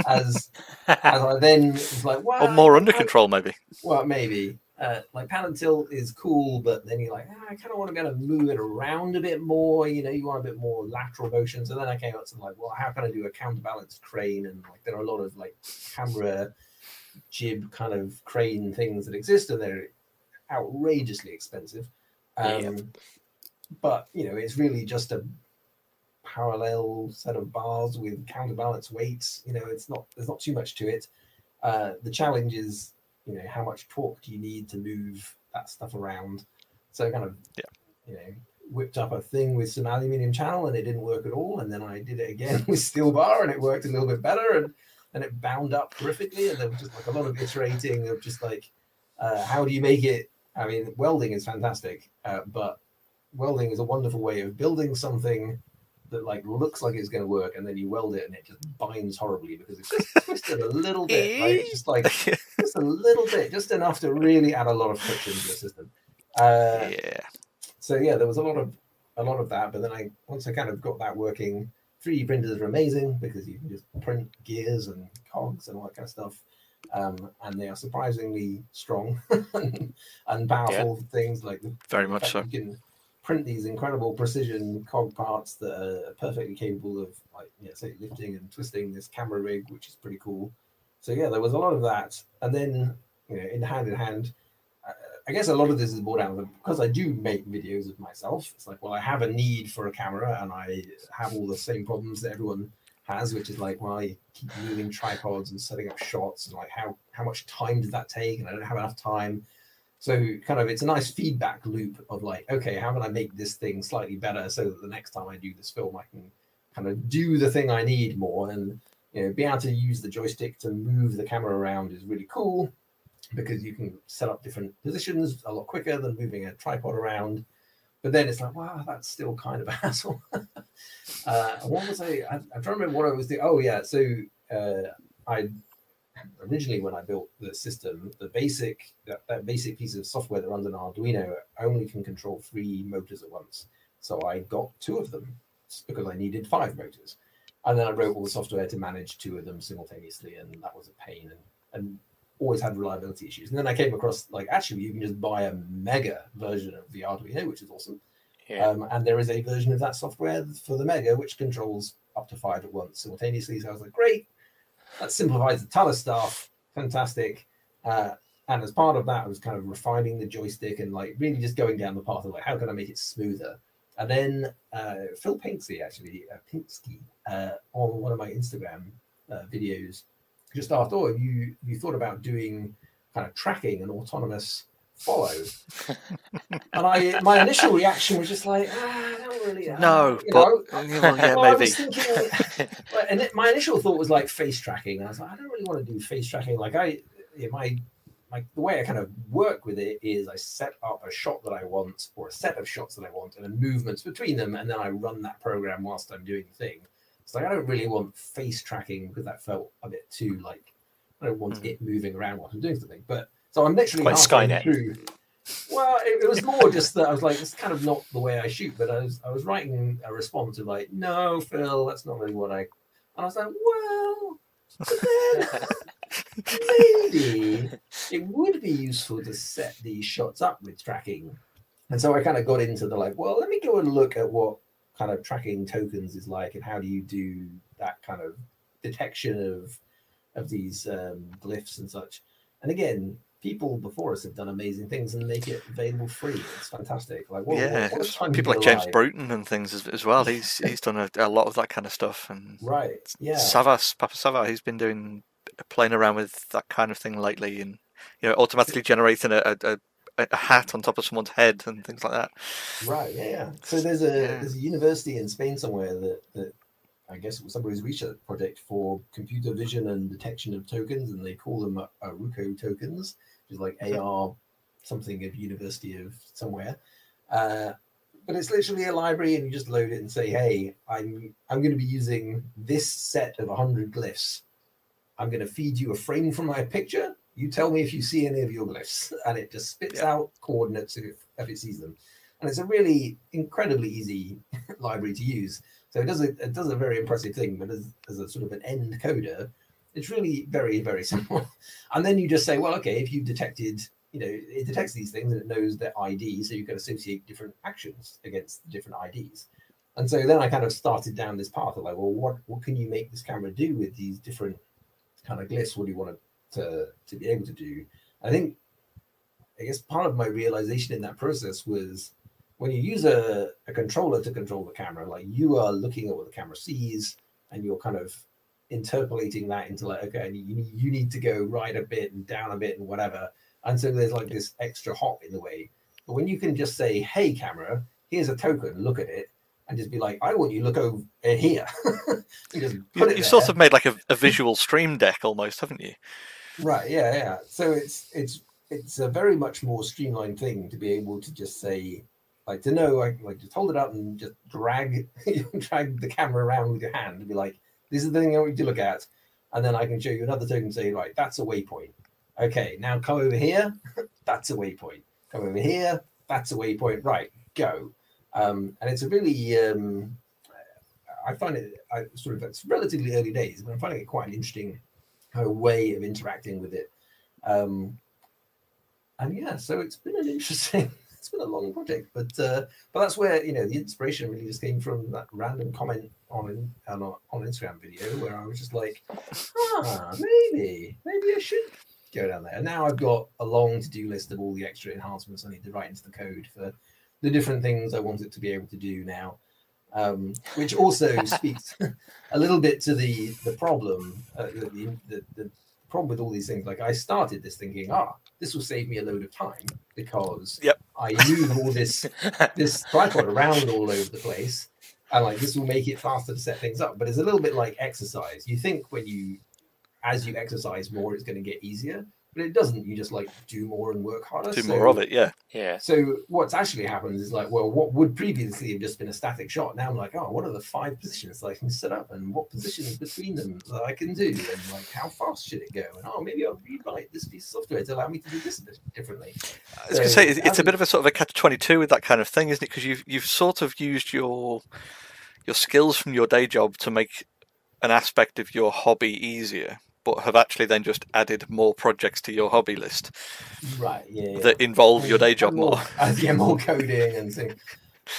as as I then was like, well, or more under I- control, maybe. well, maybe. Uh, like pan and tilt is cool, but then you're like, ah, I kind of want to be able to move it around a bit more. You know, you want a bit more lateral motion. So then I came up to like, well, how can I do a counterbalanced crane? And like, there are a lot of like camera jib kind of crane things that exist, and they're outrageously expensive. Um, Yep. But you know, it's really just a parallel set of bars with counterbalance weights. You know, it's not there's not too much to it. Uh, the challenge is, you know, how much torque do you need to move that stuff around? So I kind of, Yeah. you know, whipped up a thing with some aluminium channel and it didn't work at all. And then I did it again with steel bar and it worked a little bit better and and it bound up horrifically. And there was just like a lot of iterating of just like, uh, how do you make it? I mean, welding is fantastic, uh, but welding is a wonderful way of building something that like looks like it's going to work, and then you weld it and it just binds horribly because it's just twisted a little bit. Right? It's just like just a little bit, just enough to really add a lot of friction to the system. Uh, yeah. so yeah, there was a lot of a lot of that. But then I once I kind of got that working, 3D printers are amazing because you can just print gears and cogs and all that kind of stuff. Um, and they are surprisingly strong and powerful things like Very much so. You can print these incredible precision cog parts that are perfectly capable of, like, yeah, say, lifting and twisting this camera rig, which is pretty cool. So yeah, there was a lot of that, and then you know, in hand in hand, uh, I guess a lot of this is down to because I do make videos of myself. It's like, well, I have a need for a camera, and I have all the same problems that everyone has, which is like, well, I keep moving tripods and setting up shots, and like, how how much time does that take? And I don't have enough time. So kind of it's a nice feedback loop of like, okay, how can I make this thing slightly better so that the next time I do this film, I can kind of do the thing I need more and you know be able to use the joystick to move the camera around is really cool because you can set up different positions a lot quicker than moving a tripod around. But then it's like, wow, that's still kind of a hassle. uh, what was I? I? I'm trying to remember what I was doing. Oh yeah, so uh, I originally when I built the system, the basic that, that basic piece of software that runs an Arduino only can control three motors at once. So I got two of them because I needed five motors. And then I wrote all the software to manage two of them simultaneously, and that was a pain and, and always had reliability issues. And then I came across like actually you can just buy a mega version of the Arduino, which is awesome. Yeah. Um, and there is a version of that software for the Mega which controls up to five at once simultaneously. So I was like, great, that simplifies a ton of stuff. Fantastic. Uh, and as part of that, I was kind of refining the joystick and like really just going down the path of like, how can I make it smoother? And then uh, Phil Pinksy, actually, uh, Pinksky, uh, on one of my Instagram uh, videos, just asked, "Oh, you you thought about doing kind of tracking and autonomous follow?" and I, my initial reaction was just like, ah, "I don't really know." No, you but know? yeah, Well, maybe. was thinking, like, and it, my initial thought was like face tracking. And I was like, I don't really want to do face tracking. Like I, yeah, my, my, the way I kind of work with it is I set up a shot that I want or a set of shots that I want and then movements between them, and then I run that program whilst I'm doing the thing. It's like I don't really want face tracking because that felt a bit too like I don't want Mhm. it moving around while I'm doing something. But so I'm literally Quite Skynet. through. Well, it, it was more just that I was like, it's kind of not the way I shoot. But I was I was writing a response to like, no, Phil, that's not really what I. And I was like, well, then maybe it would be useful to set these shots up with tracking. And so I kind of got into the like, well, let me go and look at what kind of tracking tokens is like and how do you do that kind of detection of of these um, glyphs and such. And again, people before us have done amazing things and make it available free. It's fantastic. Like what, yeah, what, what a it's time to people like James alive. Bruton and things as, as well. He's he's done a, a lot of that kind of stuff, and Right. Yeah. Savas, Papa Sava, he's been doing playing around with that kind of thing lately, and you know, automatically generating a, a, a, hat on top of someone's head and things like that. Right, yeah, yeah. So there's a Yeah. there's a university in Spain somewhere that, that I guess it was somebody's research project for computer vision and detection of tokens, and they call them uh, ArUco tokens, which is like AR something of University of somewhere. Uh, but it's literally a library, and you just load it and say, "Hey, I'm I'm going to be using this set of 100 glyphs. I'm going to feed you a frame from my picture. You tell me if you see any of your glyphs, and it just spits Yeah. out coordinates if, if it sees them." and it's a really incredibly easy library to use. So it does a it does a very impressive thing, but as, as a sort of an end coder, it's really very very simple. And then you just say, well, okay, if you've detected, you know, it detects these things and it knows their ID, so you can associate different actions against the different IDs. And so then I kind of started down this path of like, well, what what can you make this camera do with these different kind of glyphs? What do you want it to to be able to do? I think I guess part of my realization in that process was when you use a, a controller to control the camera, like you are looking at what the camera sees and you're kind of interpolating that into like, okay, you need, you need to go right a bit and down a bit and whatever. And so there's like this extra hop in the way. But when you can just say, hey, camera, here's a token, look at it, and just be like, I want you to look over here. you just put you've there. sort of made like a, a visual stream deck almost, haven't you? Right. Yeah. Yeah. So it's it's it's a very much more streamlined thing to be able to just say, like, to know, like, like just hold it up and just drag drag the camera around with your hand and be like, this is the thing I want you to look at, and then I can show you another token and say, right, that's a waypoint. Okay, now come over here. that's a waypoint. Come over here. That's a waypoint. Right. Go. Um, and it's a really um, I find it I sort of it's relatively early days, but I'm finding it quite an interesting kind of way of interacting with it. Um, and yeah, so it's been an interesting, it's been a long project, but uh, but that's where you know the inspiration really just came from that random comment on on on Instagram video where I was just like, ah, maybe maybe I should go down there. And now I've got a long to do list of all the extra enhancements I need to write into the code for the different things I want it to be able to do now. Um, which also speaks a little bit to the the problem, uh, the, the, the problem with all these things. Like I started this thinking, ah, this will save me a load of time because Yep. I move all this this tripod around all over the place, and like this will make it faster to set things up. But it's a little bit like exercise. You think when you, as you exercise more, it's going to get easier, but it doesn't. You just like do more and work harder. Do So- more of it, yeah. Yeah. so what's actually happened is like, well, what would previously have just been a static shot? Now I'm like, oh, what are the five positions that I can set up, and what positions between them that I can do, and like how fast should it go? And oh, maybe I'll rewrite this piece of software to allow me to do this a bit differently. I was going to say it's, it's a bit of a sort of a catch twenty two with that kind of thing, isn't it? Because you've you've sort of used your your skills from your day job to make an aspect of your hobby easier, but have actually then just added more projects to your hobby list Right? Yeah. yeah. that involve your day job more. uh, yeah, more coding and things,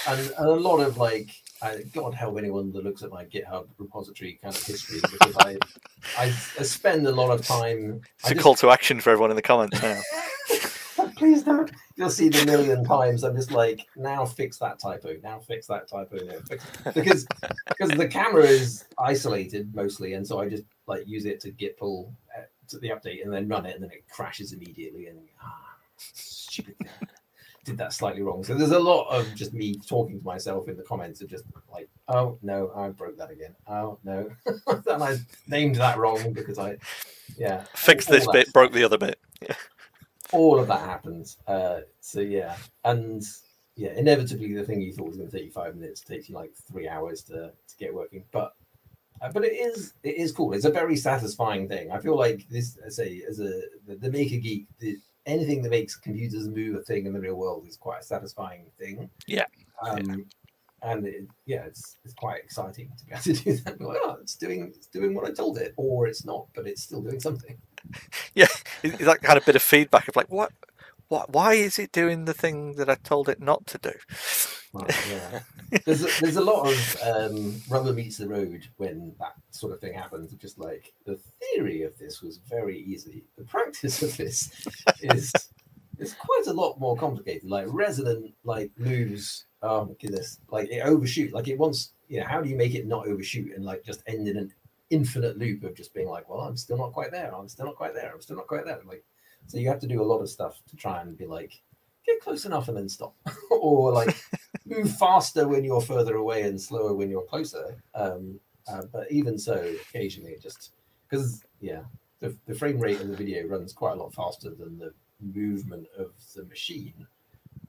and, and a lot of like, I, God help anyone that looks at my GitHub repository kind of history because I, I, I spend a lot of time. It's I a just- call to action for everyone in the comments now. Please don't. You'll see the million times. I'm just like, now fix that typo. Now fix that typo. Now because because the camera is isolated mostly, and so I just like use it to git pull uh, to the update and then run it, and then it crashes immediately. And ah, stupid. Did that slightly wrong. So there's a lot of just me talking to myself in the comments of just like, oh no, I broke that again. Oh no, and I named that wrong because I, yeah, Fix this bit, stuff broke the other bit. all of that happens. Uh, so yeah, and yeah, inevitably the thing you thought was going to take you five minutes takes you like three hours to, to get working. But uh, but it is it is cool. It's a very satisfying thing. I feel like this, I say, as a the, the maker geek, the, anything that makes computers move a thing in the real world is quite a satisfying thing. Yeah. Um, and it, yeah, it's it's quite exciting to be able to do that. Like, oh, it's doing it's doing what I told it, or it's not, but it's still doing something. Is is that had a bit of feedback of like what, what, why is it doing the thing that I told it not to do? Well, yeah. there's a, there's a lot of um, rubber meets the road when that sort of thing happens. Just like the theory of this was very easy. The practice of this is is quite a lot more complicated. Like Resident like moves. Oh my goodness! Like it overshoot. Like it wants. You know, how do you make it not overshoot and like just end in an infinite loop of just being like, well, I'm still not quite there. I'm still not quite there. I'm still not quite there. Like, so you have to do a lot of stuff to try and be like, get close enough and then stop, or like move faster when you're further away and slower when you're closer. Um, uh, but even so, occasionally it just because yeah, the, the frame rate in the video runs quite a lot faster than the movement of the machine,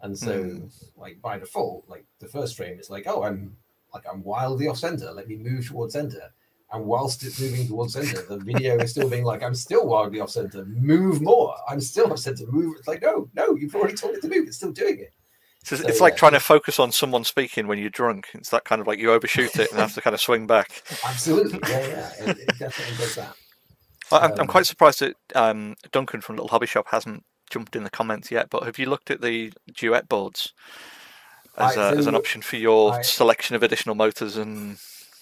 and so Mm. like by default, like the first frame is like, oh, I'm like I'm wildly off center. Let me move towards center. And whilst it's moving towards center, the video is still being like, I'm still wildly off center. Move more. I'm still off center. Move. It's like, no, no, you've already told it to move. It's still doing it. It's, So, it's like yeah. trying to focus on someone speaking when you're drunk. It's that kind of like you overshoot it and have to kind of swing back. Absolutely. Yeah, yeah. It, it definitely does that. I- I'm, I'm Um, quite surprised that um, Duncan from Little Hobby Shop hasn't jumped in the comments yet. But have you looked at the duet boards as, I- a, as an option for your I- selection of additional motors and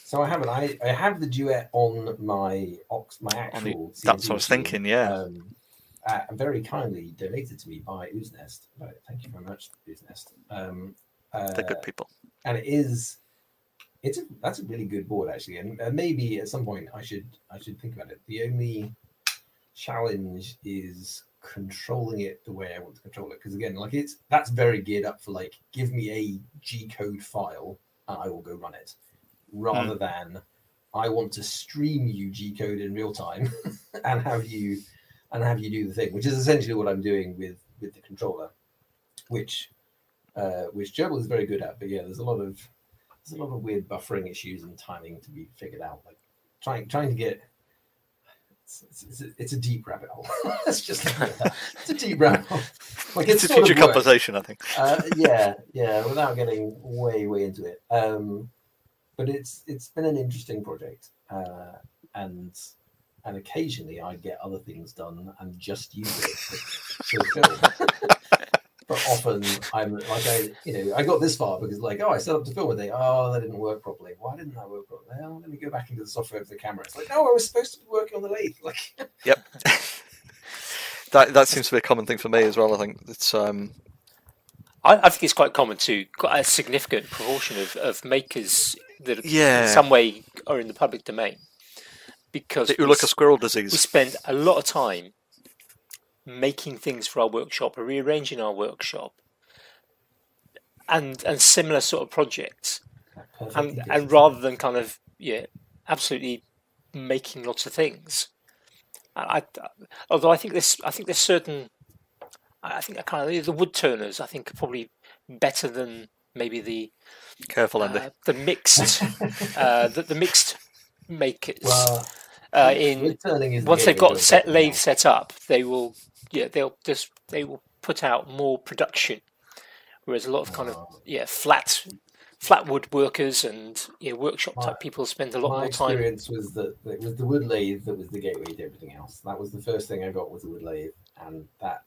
So I haven't. I, I have the duet on my ox, my On the- actual. that's what I was thinking, yeah. Um, uh, very kindly donated to me by Ooznest. Uh, Thank you very much, Ooznest. Um, uh, they're good people? and it is it's a, that's a really good board actually and uh, maybe at some point i should i should think about it the only challenge is controlling it the way i want to control it because again like it's that's very geared up for like give me a g code file and i will go run it rather than i want to stream you g code in real time and have you and have you do the thing which is essentially what i'm doing with with the controller which uh, which Grbl is very good at. But yeah, there's a lot of there's a lot of weird buffering issues and timing to be figured out. Like trying trying to get it's, it's, it's, a, it's a deep rabbit hole. Let's just leave it at that. it's a deep rabbit hole. Like It's a future conversation, I think. Uh, yeah, yeah. Without getting way way into it, um, but it's it's been an interesting project, uh, and and occasionally I get other things done and just use it for, for film. but often I'm like I you know I got this far because like oh I set up to film and they oh that didn't work properly. Why didn't that work properly? Well, let me go back into the software of the camera. It's like no, I was supposed to be working on the lathe. Like Yep. that that seems to be a common thing for me as well. I think it's um, I, I think it's quite common to quite a significant proportion of, of makers that Yeah. in some way are in the public domain because the we, Ulaka s- squirrel disease. we spend a lot of time making things for our workshop or rearranging our workshop and and similar sort of projects and and rather than kind of yeah absolutely making lots of things I, I although I think this I think there's certain I think I kind of the wood turners I think are probably better than maybe the Careful, Andy. uh, the mixed uh, the, the mixed makers well, uh, in wood turning is the once they've got set lathe set up, they will yeah they'll just they will put out more production, whereas a lot of kind of yeah flat flat wood workers and yeah workshop My- type people spend a lot more time. My experience was that that it was the wood lathe that was the gateway to everything else. That was the first thing I got was the wood lathe, and that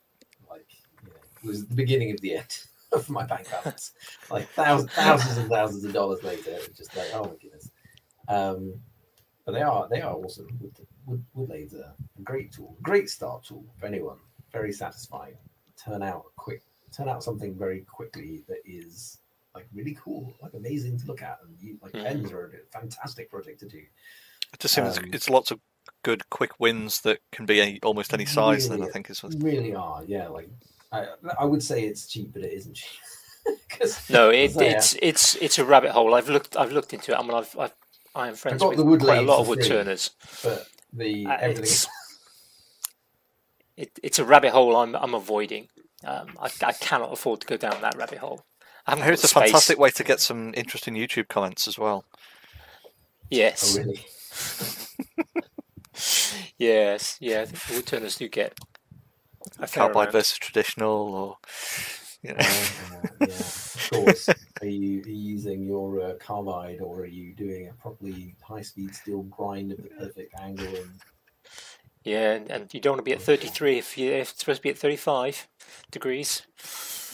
like you know, was the beginning of the end of my bank balance. like thousands, thousands and thousands of dollars later, just like oh my goodness. Um, but they are they are awesome. Wood, wood, wood lathes are a great tool, great start tool for anyone. Very satisfying. Turn out quick, turn out something very quickly that is like really cool, like amazing to look at, and you, like Mhm. pens are a fantastic project to do. It just seems um, it's lots of good quick wins that can be any, almost any size. Then I think is Really are, yeah. Like I, I would say it's cheap, but it isn't cheap. 'Cause No, it, So, yeah. it's it's it's a rabbit hole. I've looked I've looked into it. I mean, I've, I've I am friends with the wood quite a lot of wood free. turners. but the Uh, everything. it's, it, it's a rabbit hole I'm I'm avoiding. Um, I, I cannot afford to go down that rabbit hole. I haven't I hear it's a space. fantastic way to get some interesting YouTube comments as well. Yes, Oh, really? yes, yeah. the Wood turners do get a fair Carbide versus traditional, or you know, Uh, yeah, of course. Are you, are you using your uh, carbide, or are you doing a properly high-speed steel grind of the perfect angle? And Yeah, and, and you don't want to be at 33 if, you, if it's supposed to be at 35 degrees.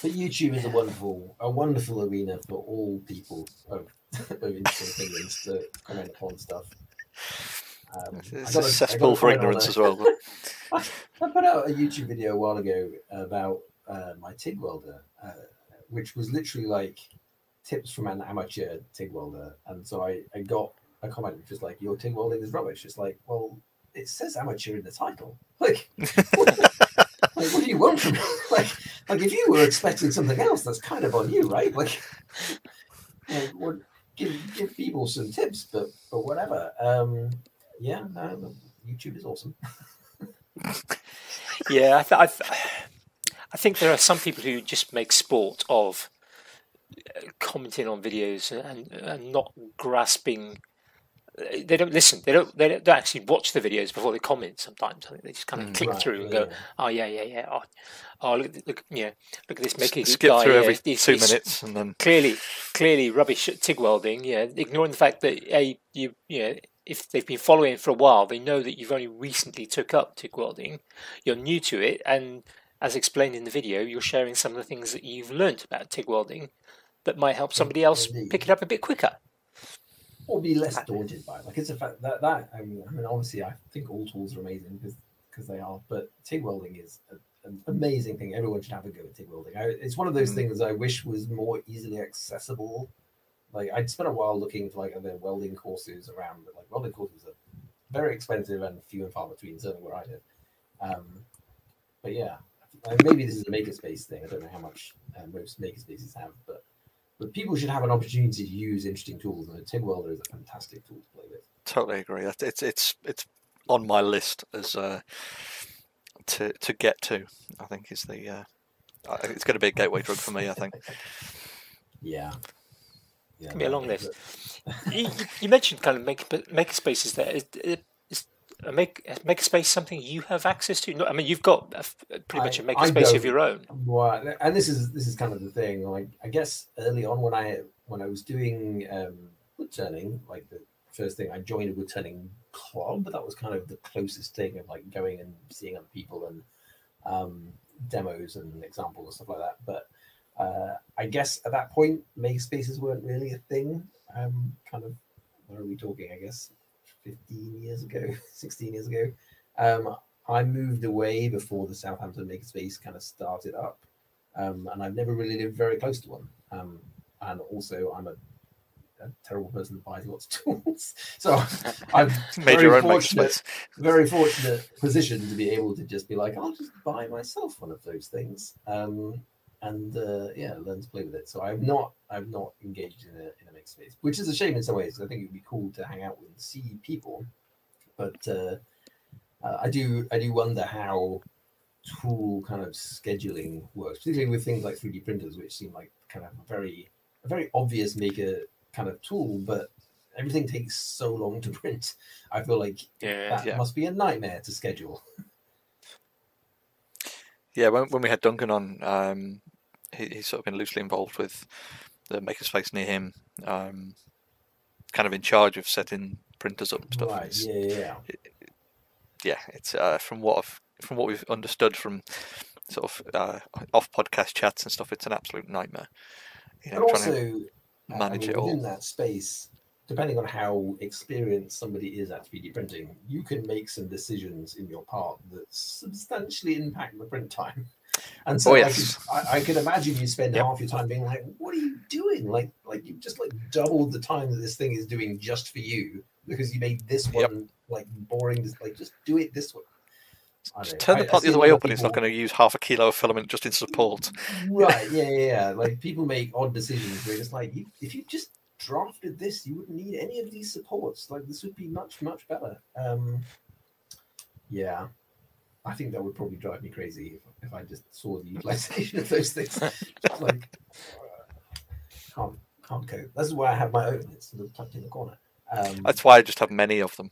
But YouTube is a wonderful, a wonderful arena for all people of, of interesting opinions to comment on stuff. Um, I It's got a a- I cesspool for ignorance as well. but- I put out a YouTube video a while ago about uh, my TIG welder, uh, which was literally like tips from an amateur TIG welder. And so I, I got a comment which was like, Your TIG welding is rubbish. It's like, Well, it says amateur in the title. Like, what, like, what do you want from me? Like, like, if you were expecting something else, that's kind of on you, right? Like, like what, give, give people some tips, but, but whatever. Um, yeah, no, YouTube is awesome. Yeah, I, th- I, th- I think there are some people who just make sport of uh, commenting on videos and, and not grasping. They don't listen. They don't. They don't actually watch the videos before they comment. Sometimes I think they just kind of Mm. click Right, through and yeah, go, "Oh yeah, yeah, yeah. Oh, oh look, at look, yeah, look at this making skip guy. through yeah, every he's- two he's minutes and then Clearly, clearly rubbish at TIG welding. Yeah, ignoring the fact that a you you know if they've been following for a while, they know that you've only recently took up TIG welding. You're new to it, and as explained in the video, you're sharing some of the things that you've learnt about TIG welding that might help somebody else indeed. pick it up a bit quicker. Or be less daunted by it. Like it's a fact that that I mean, I mean, obviously, I think all tools are amazing because because they are. But TIG welding is a, an amazing thing. Everyone should have a go at TIG welding. I, it's one of those Mm. things I wish was more easily accessible. Like I'd spent a while looking for like other welding courses around, but like welding courses are very expensive and few and far between. Certainly where I live. Um, but yeah, maybe this is a makerspace thing. I don't know how much uh, most makerspaces have, but but people should have an opportunity to use interesting tools, and a TIG welder is a fantastic tool to play with. totally agree. That it's it's it's on my list as uh, to to get to. I think is the uh, it's going to be a gateway drug for me. I think. Yeah. Yeah, Can be a long list. you, you- you mentioned kind of make maker spaces there. Is, is a make a makerspace something you have access to? I mean you've got a pretty much a makerspace of your own. Well, and this is this is kind of the thing. Like, I guess early on when I when I was doing um, wood turning, like the first thing I joined a wood turning club. That was kind of the closest thing of like going and seeing other people and um, demos and examples and stuff like that. But uh, I guess at that point, makerspaces weren't really a thing. Um, kind of, what are we talking? I guess fifteen years ago, sixteen years ago. Um, I moved away before the Southampton Makerspace kind of started up, um, and I've never really lived very close to one. Um, and also, I'm a, a terrible person that buys lots of tools, so I'm Made very your own fortunate, very fortunate position to be able to just be like, I'll just buy myself one of those things, um, and uh, yeah, learn to play with it. So I've not, I've not engaged in a in a makerspace, which is a shame in some ways. I think it would be cool to hang out with and see people, but. Uh, uh, I do I do wonder how tool kind of scheduling works, particularly with things like 3D printers, which seem like kind of a very a very obvious maker kind of tool, but everything takes so long to print. I feel like Yeah, that yeah. must be a nightmare to schedule. Yeah, when, when we had Duncan on, um, he, he's sort of been loosely involved with the makerspace near him, um, kind of in charge of setting printers up and stuff. Right? it's- Yeah, yeah, yeah. yeah, it's uh, from what I've from what we've understood from sort of uh, off podcast chats and stuff. It's an absolute nightmare. You know, But trying also, manage I mean, it all. within that space, depending on how experienced somebody is at 3D printing, you can make some decisions in your part that substantially impact the print time. And so Oh, I, yes. could, I, I could imagine you spend Yep. half your time being like, "What are you doing? Like, like you've just like doubled the time that this thing is doing just for you because you made this Yep. one like boring. Just like just do it this way." I know. turn the I part see the other way up, of and it's not going to use half a kilo of filament just in support. right yeah, yeah yeah like people make odd decisions where it's like you, if you just drafted this you wouldn't need any of these supports like this would be much much better um yeah i think that would probably drive me crazy if, if i just saw the utilization of those things Just like uh, can't can't cope that's why i have my own it's sort of tucked in the corner um That's why I just have many of them.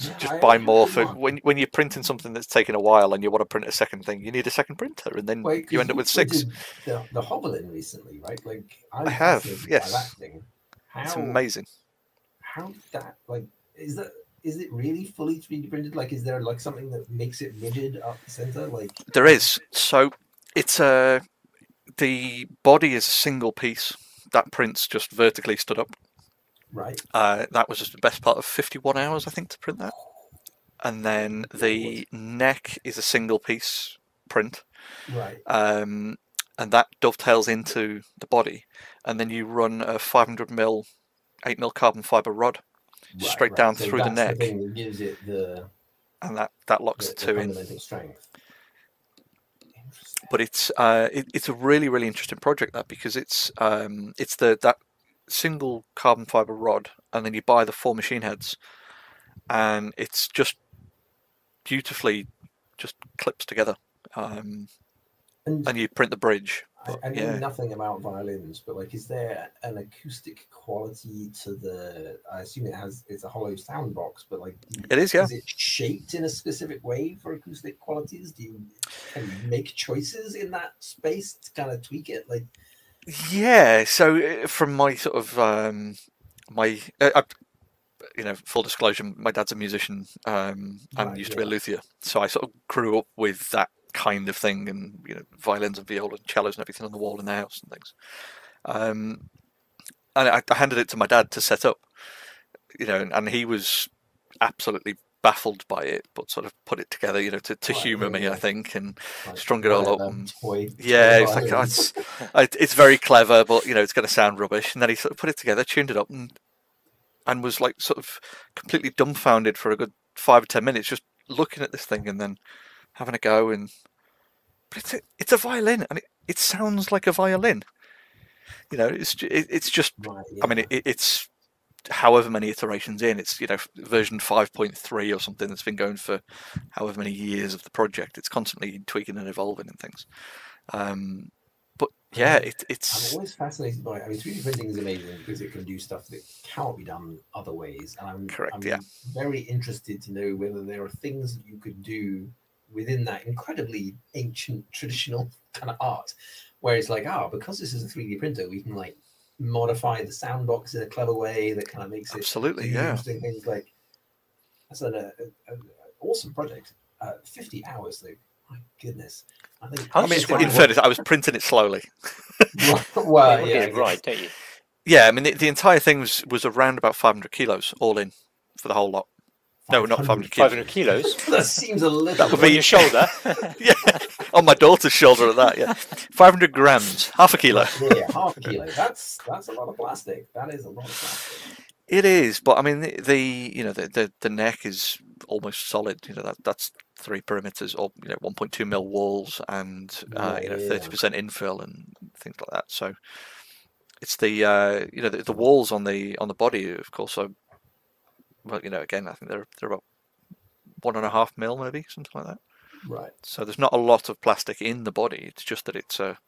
yeah, Just I- buy more for when when you're printing something that's taking a while and you want to print a second thing. You need a second printer, and then Wait, you end up with six. The, the Hovalin recently, right? Like I'm I have, yes. that thing. How It's amazing. how that like is that is it really fully 3D printed? Like, is there like something that makes it rigid up the center? Like, There is. So it's a the body is a single piece. That print's just vertically stood up. Right. Uh, that was just the best part of 51 hours, I think, to print that. And then the neck is a single piece print, Right. um, and that dovetails into the body. And then you run a 500 mil, 8 mil carbon fiber rod, right, straight right. down So through the neck. thing that gives it the, and that that locks the, the the two in. strength. But it's uh, it, it's a really really interesting project that because it's um, it's the that single carbon fiber rod and then you buy the four machine heads and it's just beautifully just clips together um, And and you print the bridge but I know yeah. nothing about violins, but like, is there an acoustic quality to the? I assume it has. It's a hollow sound box, but like, it is yeah is it shaped in a specific way for acoustic qualities? Do you you make choices in that space to kind of tweak it? Like, yeah so uh, from my sort of um, my uh, I, you know full disclosure my dad's a musician um, and Right, used to be a luthier so I sort of grew up with that kind of thing and you know violins and viola and cellos and everything on the wall in the house and things um, and I, I handed it to my dad to set up you know and, and he was absolutely baffled by it but sort of put it together you know to, to yeah, me. I think and like Strung it all up and- yeah, it's like violin. it's, it's very clever, but you know it's going to sound rubbish. And then he sort of put it together, tuned it up, and and was like sort of completely dumbfounded for a good five or ten minutes, just looking at this thing and then having a go. And but it's a, it's a violin, and it, it sounds like a violin. You know, it's it, it's just. Right, I mean, it, it, it's however many iterations in. It's you know version five point three or something that's been going for however many years of the project. It's constantly tweaking and evolving and things. Um, but yeah, it, I'm always fascinated by. I mean, 3D printing is amazing because it can do stuff that cannot be done other ways. And I'm, Correct, I'm yeah. very interested to know whether there are things that you could do within that incredibly ancient traditional kind of art, where it's like, oh, because this is a 3D printer, we can like modify the sound box in a clever way that kind of makes it absolutely do yeah. interesting things. Like that's an uh, a, a, awesome project. Uh, 50 hours though. My goodness. I think. I I mean, just in fairness, I was printing it slowly. well, You yeah, get I right, don't you? Yeah, I mean, the, the entire thing was, was around about 500 kilos all in for the whole lot. No, not 500 kilos. 500 kilos that seems a little. That would on be- your shoulder. yeah, on my daughter's shoulder at that. Yeah, 500 grams, half a kilo. yeah, yeah, half a kilo. That's that's a lot of plastic. That is a lot of plastic. It is, but I mean, the, the you know the, the the neck is almost solid. You know that that's three perimeters or you know 1.2 mil walls and uh, you know Yeah. 30 percent infill and things like that. So it's the uh, you know the, the walls on the on the body, of course, are well, you know, again, I think they're they're about one and a half mil, maybe something like that. Right. So there's not a lot of plastic in the body. It's just that it's a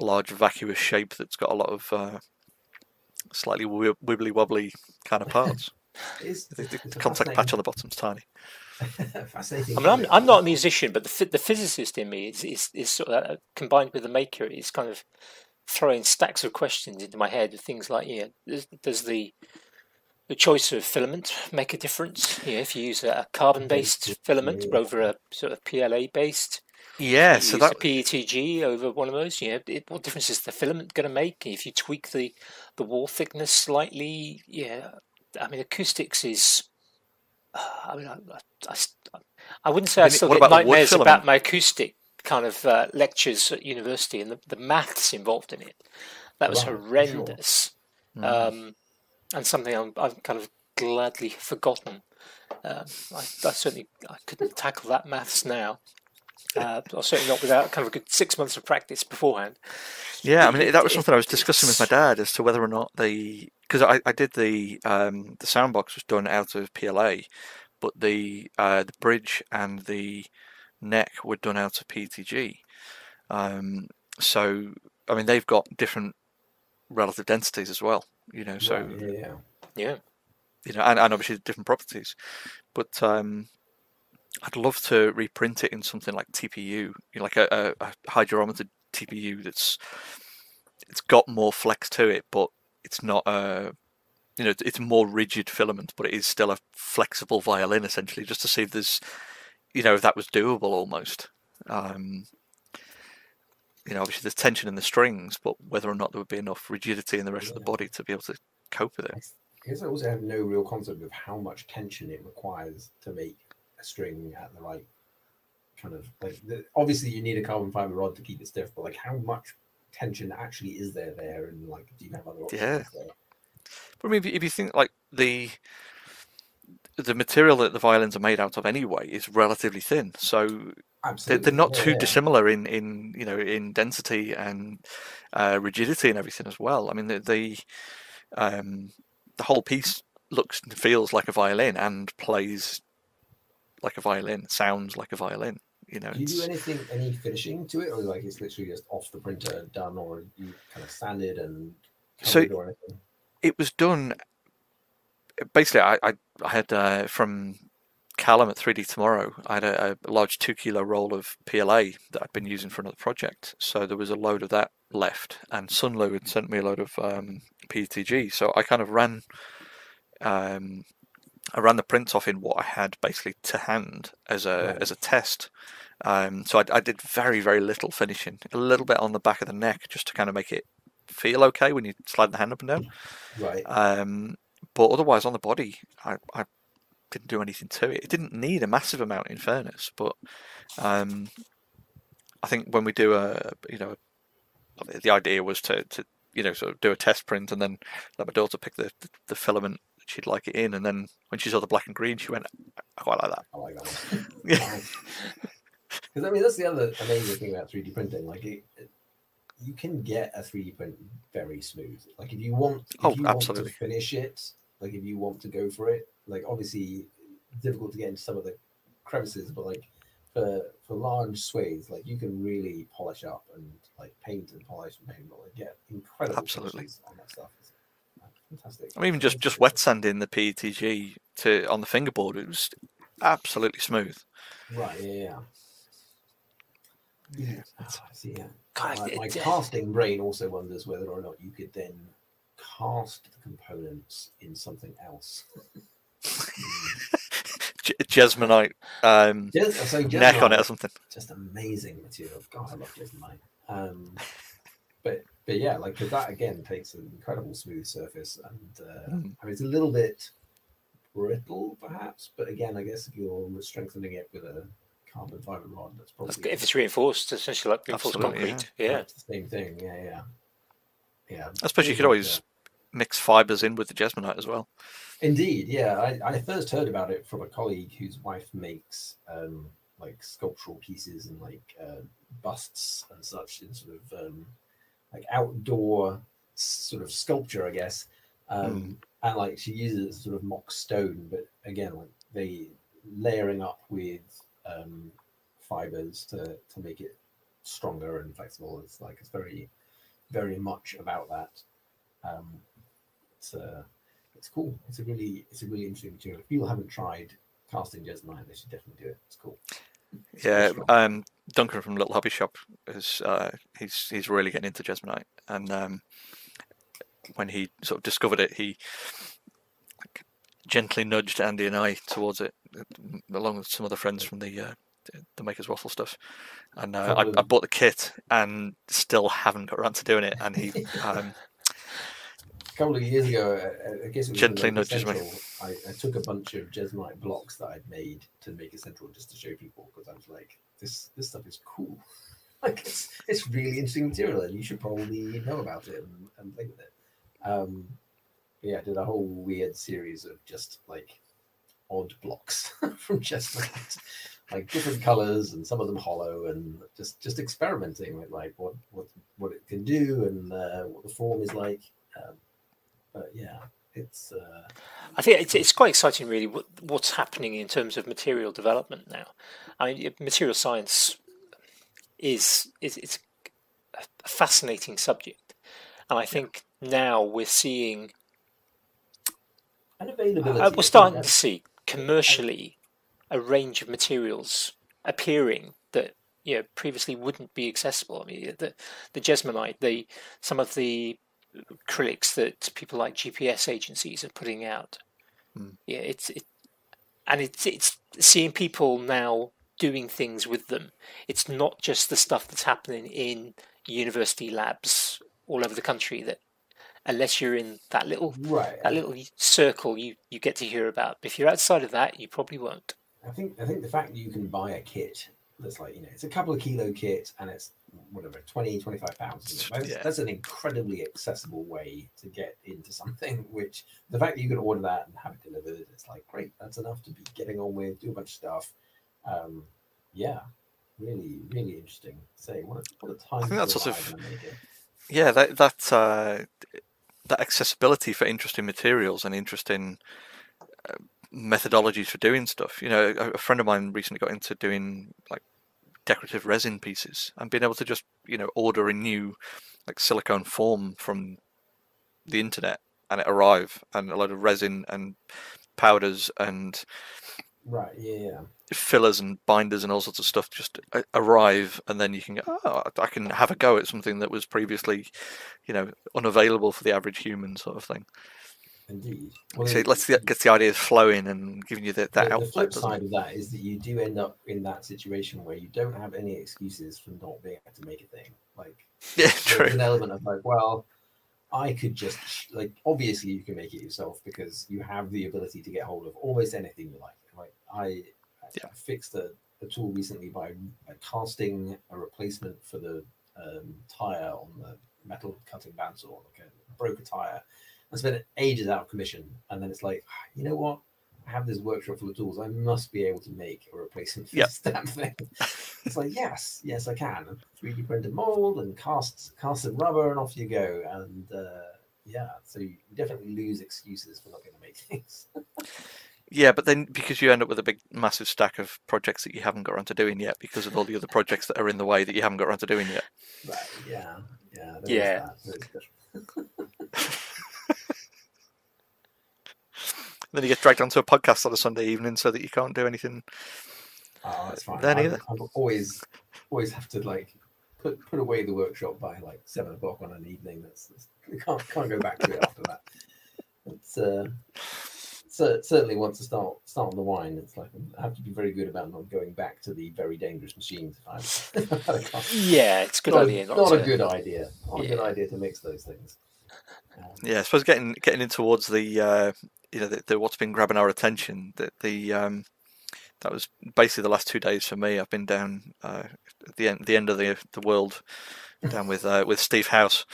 large vacuous shape that's got a lot of uh, slightly wi- wibbly wobbly kind of parts. It's, the, the- the contact patch on the bottom's tiny. fascinating- fascinating. I mean, I'm. I'm not a musician, but the the physicist in me is is, is sort of uh, combined with the maker is kind of throwing stacks of questions into my head of things like, yeah, does, does the the choice of filament make a difference? Yeah, if you use a carbon-based filament over a sort of PLA-based, Yeah, so that PETG over one of those. Yeah, it, what difference is the filament going to make if you tweak the the wall thickness slightly? Yeah, I mean, acoustics is. Uh, I mean, I, I, I, I wouldn't say I, I still get about nightmares about my acoustic kind of uh, lectures at university and the, the maths involved in it. That was sure. horrendous, Mm. um, and something I'm, I've kind of gladly forgotten. Um, I, I certainly I couldn't tackle that maths now. Uh, or certainly not without kind of a good six months of practice beforehand. yeah, I mean that was something I was discussing with my dad as to whether or not the because I, I did the um, the sound box was done out of PLA, but the uh, the bridge and the neck were done out of PETG. Um, so I mean they've got different relative densities as well. You know, so yeah, yeah. Yeah, you know, and, and obviously different properties. But um, I'd love to reprint it in something like TPU, you know, like a, a, a hydrometer TPU that's it's got more flex to it, but it's not a you know it's a more rigid filament, but it is still a flexible violin essentially, just to see if there's you know if that was doable almost. Um, you know, obviously there's tension in the strings, but whether or not there would be enough rigidity in the rest of the body to be able to cope with it. Because I also have no real concept of how much tension it requires to make a string at the right kind of like. The, obviously, you need a carbon fiber rod to keep it stiff, but like, how much tension actually is there there, and like, do you have other options Yeah. there? But I mean, if you- if you think like the the material that the violins are made out of anyway is relatively thin, so they're, Absolutely, they're not too yeah. dissimilar in in you know in density and uh, rigidity and everything as well. I mean, the the, um, the whole piece looks and feels like a violin and plays like a violin, sounds like a violin. You know, Do you do anything, any finishing to it, or like it's literally just off the printer done, or you kind of sanded and So- or anything? it was done basically i i, I had uh, from callum at 3d tomorrow i had a, a large two kilo roll of pla that i'd been using for another project so there was a load of that left and sunlu had sent me a load of um, PETG so i kind of ran um, I ran the prints off in what I had basically to hand as a as a test. Um, so I, I did very very little finishing, a little bit on the back of the neck just to kind of make it feel okay when you slide the hand up and down. Right. Um, but otherwise, on the body, I, I didn't do anything to it. It didn't need a massive amount, in fairness. But um, I think when we do a, you know, the idea was to, to you know sort of do a test print and then let my daughter pick the, the, the filament she'd like it in, and then when she saw the black and green, she went, "I quite like that." I like that one. Yeah. Because I mean, that's the other amazing thing about 3D printing. Like, it, it- you can get a 3D print very smooth. Like, if you want, if Oh, you want absolutely. to finish it, like if you want to go for it, like obviously difficult to get into some of the crevices, but like for for large swathes, like you can really polish up and like paint and polish and paint, and like get incredible Absolutely. on that stuff. It's uh, fantastic. I mean, even just just wet sanding the PETG to on the fingerboard, it was absolutely smooth. Right. Yeah. Yeah. Yeah, Ah, I see. Yeah. God, my, my casting brain also wonders whether or not you could then cast the components in something else. J- Jesmonite um, Just, so neck on it or something. just amazing material. God, I love Jesmonite. Um, but but yeah, like 'cause that again takes an incredible smooth surface, and uh, Mm. I mean it's a little bit brittle perhaps, but again, I guess if you're strengthening it with a carbon fiber rod, that's probably That's. If it's reinforced, essentially like reinforced Absolutely, concrete. Yeah. It's the same thing. Yeah, yeah, yeah. I suppose you could Yeah. always mix fibers in with the Jesmonite as well. Indeed, yeah. I, I first heard about it from a colleague whose wife makes um, like sculptural pieces and like uh, busts and such in sort of um, like outdoor sort of sculpture, I guess. Um, And like she uses it as sort of mock stone, but again, like they layering up with um, fibers to to make it stronger and flexible. It's like it's very, very much about that. Um, it's uh, it's cool. It's a really it's a really interesting material. If people haven't tried casting Jesmonite, they should definitely do it. It's cool. It's Yeah, strong. um, Duncan from Little Hobby Shop is uh, he's he's really getting into Jesmonite, and um, when he sort of discovered it, he gently nudged Andy and I towards it, uh, along with some other friends from the uh, the Makers Waffle stuff. And uh, I, I bought the kit and still haven't got around to doing it. And he um, couple of years ago, I, I guess it was Gently nudges me. I, I took a bunch of Jesmonite blocks that I'd made to make a central just to show people because I was like, this this stuff is cool. like it's it's really interesting material, and you should probably know about it and, and play with it. Um, yeah, I did a whole weird series of just like odd blocks from Jesmonite, like different colors and some of them hollow, and just just experimenting with like what what what it can do and uh, what the form is like. Um, but yeah, it's uh, I think it's, it's quite exciting, really, what, what's happening in terms of material development now. I mean, material science is is it's a fascinating subject, and I think now we're seeing availability. uh, we're starting to see commercially a range of materials appearing that you know previously wouldn't be accessible. I mean, the the Jesmonite, the some of the acrylics that people like GPS agencies are putting out. Hmm. Yeah, it's it, and it's it's seeing people now doing things with them. It's not just the stuff that's happening in university labs all over the country that unless you're in that little Right. that little circle you you get to hear about. If you're outside of that, you probably won't. I think I think the fact that you can buy a kit that's like you know it's a couple of kilo kit and it's whatever 20 25 pounds that's, Yeah. that's an incredibly accessible way to get into something which the fact that you can order that and have it delivered it's like great that's enough to be getting on with do a bunch of stuff. Um yeah really really interesting. Say what a, what a time think that's sort of- Yeah, that that uh, that accessibility for interesting materials and interesting uh, methodologies for doing stuff. You know, a, a friend of mine recently got into doing like decorative resin pieces and being able to just you know order a new like silicone form from the internet and it arrive and a load of resin and powders and right yeah yeah fillers and binders and all sorts of stuff just arrive and then you can go oh i can have a go at something that was previously you know unavailable for the average human sort of thing indeed well, so it lets the gets the ideas flowing and giving you the, that the, the flip side of that is that you do end up in that situation where you don't have any excuses for not being able to make a thing. Like yeah there's an element of like, well, I could just like obviously you can make it yourself because you have the ability to get hold of almost anything you like. Like I, Yeah. I fixed a, a tool recently by, by casting a replacement for the um, tire on the metal cutting bandsaw. Like a broke a tire. I spent ages out of commission, and then it's like, you know what? I have this workshop full of tools. I must be able to make a replacement for Yeah. this damn thing. It's like, yes, yes, I can. 3D printed mold and cast cast some rubber, and off you go. And uh, yeah, so you definitely lose excuses for not going to make things. yeah but then because you end up with a big massive stack of projects that you haven't got around to doing yet because of all the other projects that are in the way that you haven't got around to doing yet Right? Yeah, yeah, Yeah. that. There is that. Then you get dragged onto a podcast on a sunday evening so that you can't do anything Oh, that's fine. Then I, either. I always always have to like put put away the workshop by like seven o'clock on an evening. That's, that's we can't can't go back to it after that. It's uh, cer- certainly once to start start on the wine, it's like I have to be very good about not going back to the very dangerous machines. If I'm, Yeah, it's a good not, idea. a, Not, not to, a good idea. Not a good idea to mix those things. Um, Yeah, I suppose getting getting in towards the uh, you know the, the what's been grabbing our attention that the um, that was basically the last two days for me. I've been down uh, at the end the end of the the world down with uh, with Steve House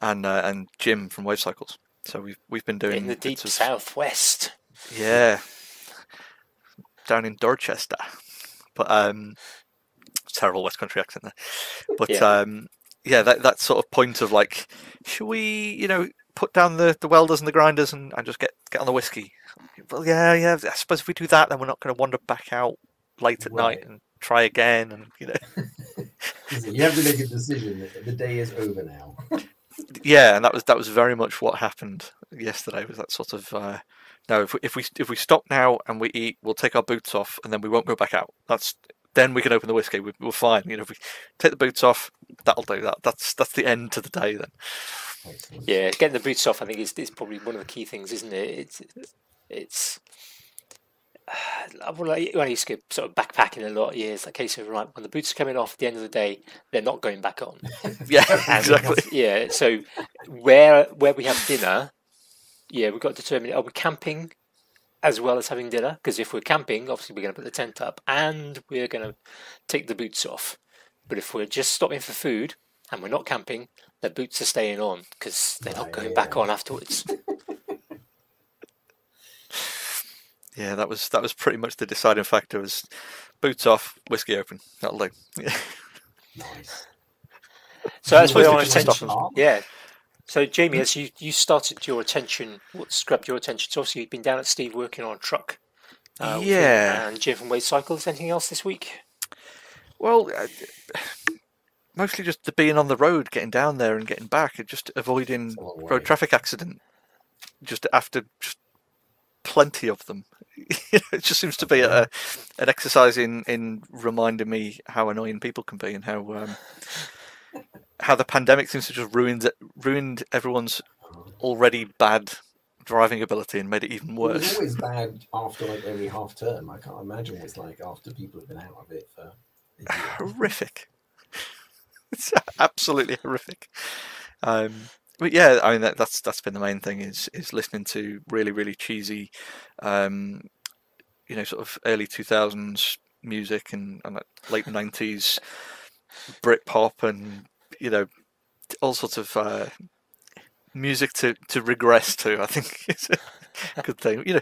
and uh, and Jim from Wave Cycles. So we've we've been doing in the deep of- southwest. yeah, down in Dorchester, but um, terrible West Country accent there. But Yeah. um, yeah, that that sort of point of like, should we, you know, put down the, the welders and the grinders and, and just get get on the whiskey? Well, yeah, yeah. I suppose if we do that, then we're not going to wander back out late at night and try again, and you know, you have to make a decision. The day is over now. yeah. And that was that was very much what happened yesterday. Was that sort of. Uh, no, if we, if we if we stop now and we eat, we'll take our boots off and then we won't go back out. That's then we can open the whiskey. We, we're fine. You know, if we take the boots off, that'll do that. That's that's the end to the day then. Yeah, getting the boots off, I think, is, is probably one of the key things, isn't it? It's it's. Well, I, when I used to go sort of backpacking a lot of years, like, case of right, when the boots are coming off at the end of the day, they're not going back on. Yeah, And- exactly. Yeah, so where where we have dinner, yeah, we've got to determine are we camping as well as having dinner? Because if we're camping, obviously we're going to put the tent up and we're going to take the boots off. But if we're just stopping for food and we're not camping, the boots are staying on because they're not Right, going yeah. back on afterwards. Yeah, that was that was pretty much the deciding factor. Was boots off, whiskey open. That'll do. Yeah. Nice. So that's Supposed where to our just attention. Yeah. So Jamie, as you, you started your attention, what's grabbed your attention? So obviously you've been down at Steve working on a truck. uh, Yeah. And Jim from Wade Cycles. Anything else this week? Well, uh, mostly just the being on the road, getting down there and getting back, and just avoiding It's a long way. road traffic accident. Just after just plenty of them. It just seems to be a, an exercise in, in reminding me how annoying people can be and how um, how the pandemic seems to just ruined ruined everyone's already bad driving ability and made it even It was worse. always bad after like every half term. I can't imagine what it's like after people have been out of it for. Horrific. it's absolutely horrific. Um, but yeah, I mean that, that's that's been the main thing is is listening to really really cheesy, um, you know, sort of early two thousands music and, and late nineties Britpop and you know all sorts of uh, music to, to regress to. I think is a good thing. You know,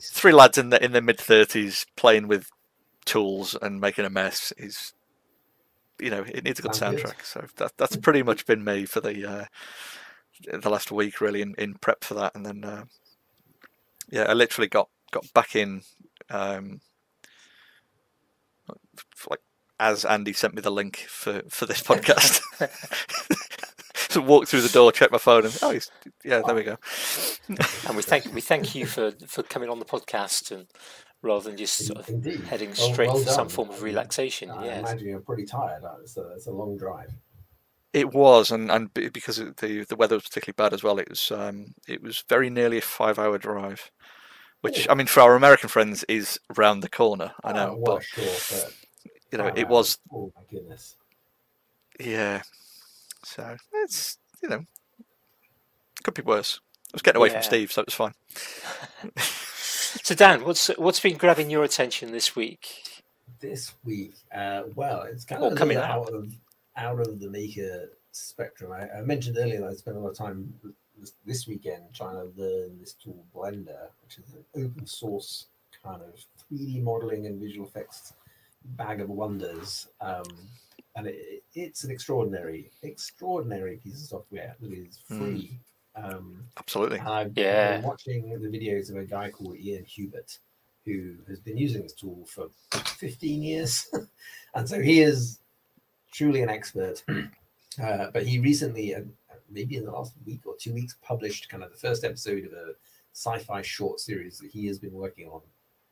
three lads in the in their mid thirties playing with tools and making a mess is, you know, it needs a good soundtrack. Good. So that that's pretty much been me for the uh, the last week, really, in, in prep for that. And then, uh, yeah, I literally got got back in. Um, like as Andy sent me the link for, for this podcast. so walk through the door, check my phone, and oh, yeah, there we go. and we thank we thank you for, for coming on the podcast and rather than just sort of Indeed. heading straight well, well for some form of relaxation. I yes. imagine you're pretty tired. It's a, it's a long drive. It was, and, and because the the weather was particularly bad as well, it was um, it was very nearly a five hour drive, which Ooh. I mean for our American friends is round the corner. I know, uh, well, but, sure, but you know, it was. Oh my goodness. Yeah. So it's you know, could be worse. I was getting away yeah. from Steve, so it was fine. so Dan, what's what's been grabbing your attention this week? This week, uh, well, it's kind of coming out. out of out of the maker spectrum. I, I, mentioned earlier that I spent a lot of time this, this weekend trying to learn this tool Blender, which is an open source kind of 3D modeling and visual effects bag of wonders. Um, and it, it's an extraordinary, extraordinary piece of software that is hmm. free. Mm. Um, Absolutely. I've yeah. been watching the videos of a guy called Ian Hubert, who has been using this tool for 15 years. and so he is truly an expert. Uh, but he recently, uh, maybe in the last week or two weeks, published kind of the first episode of a sci fi short series that he has been working on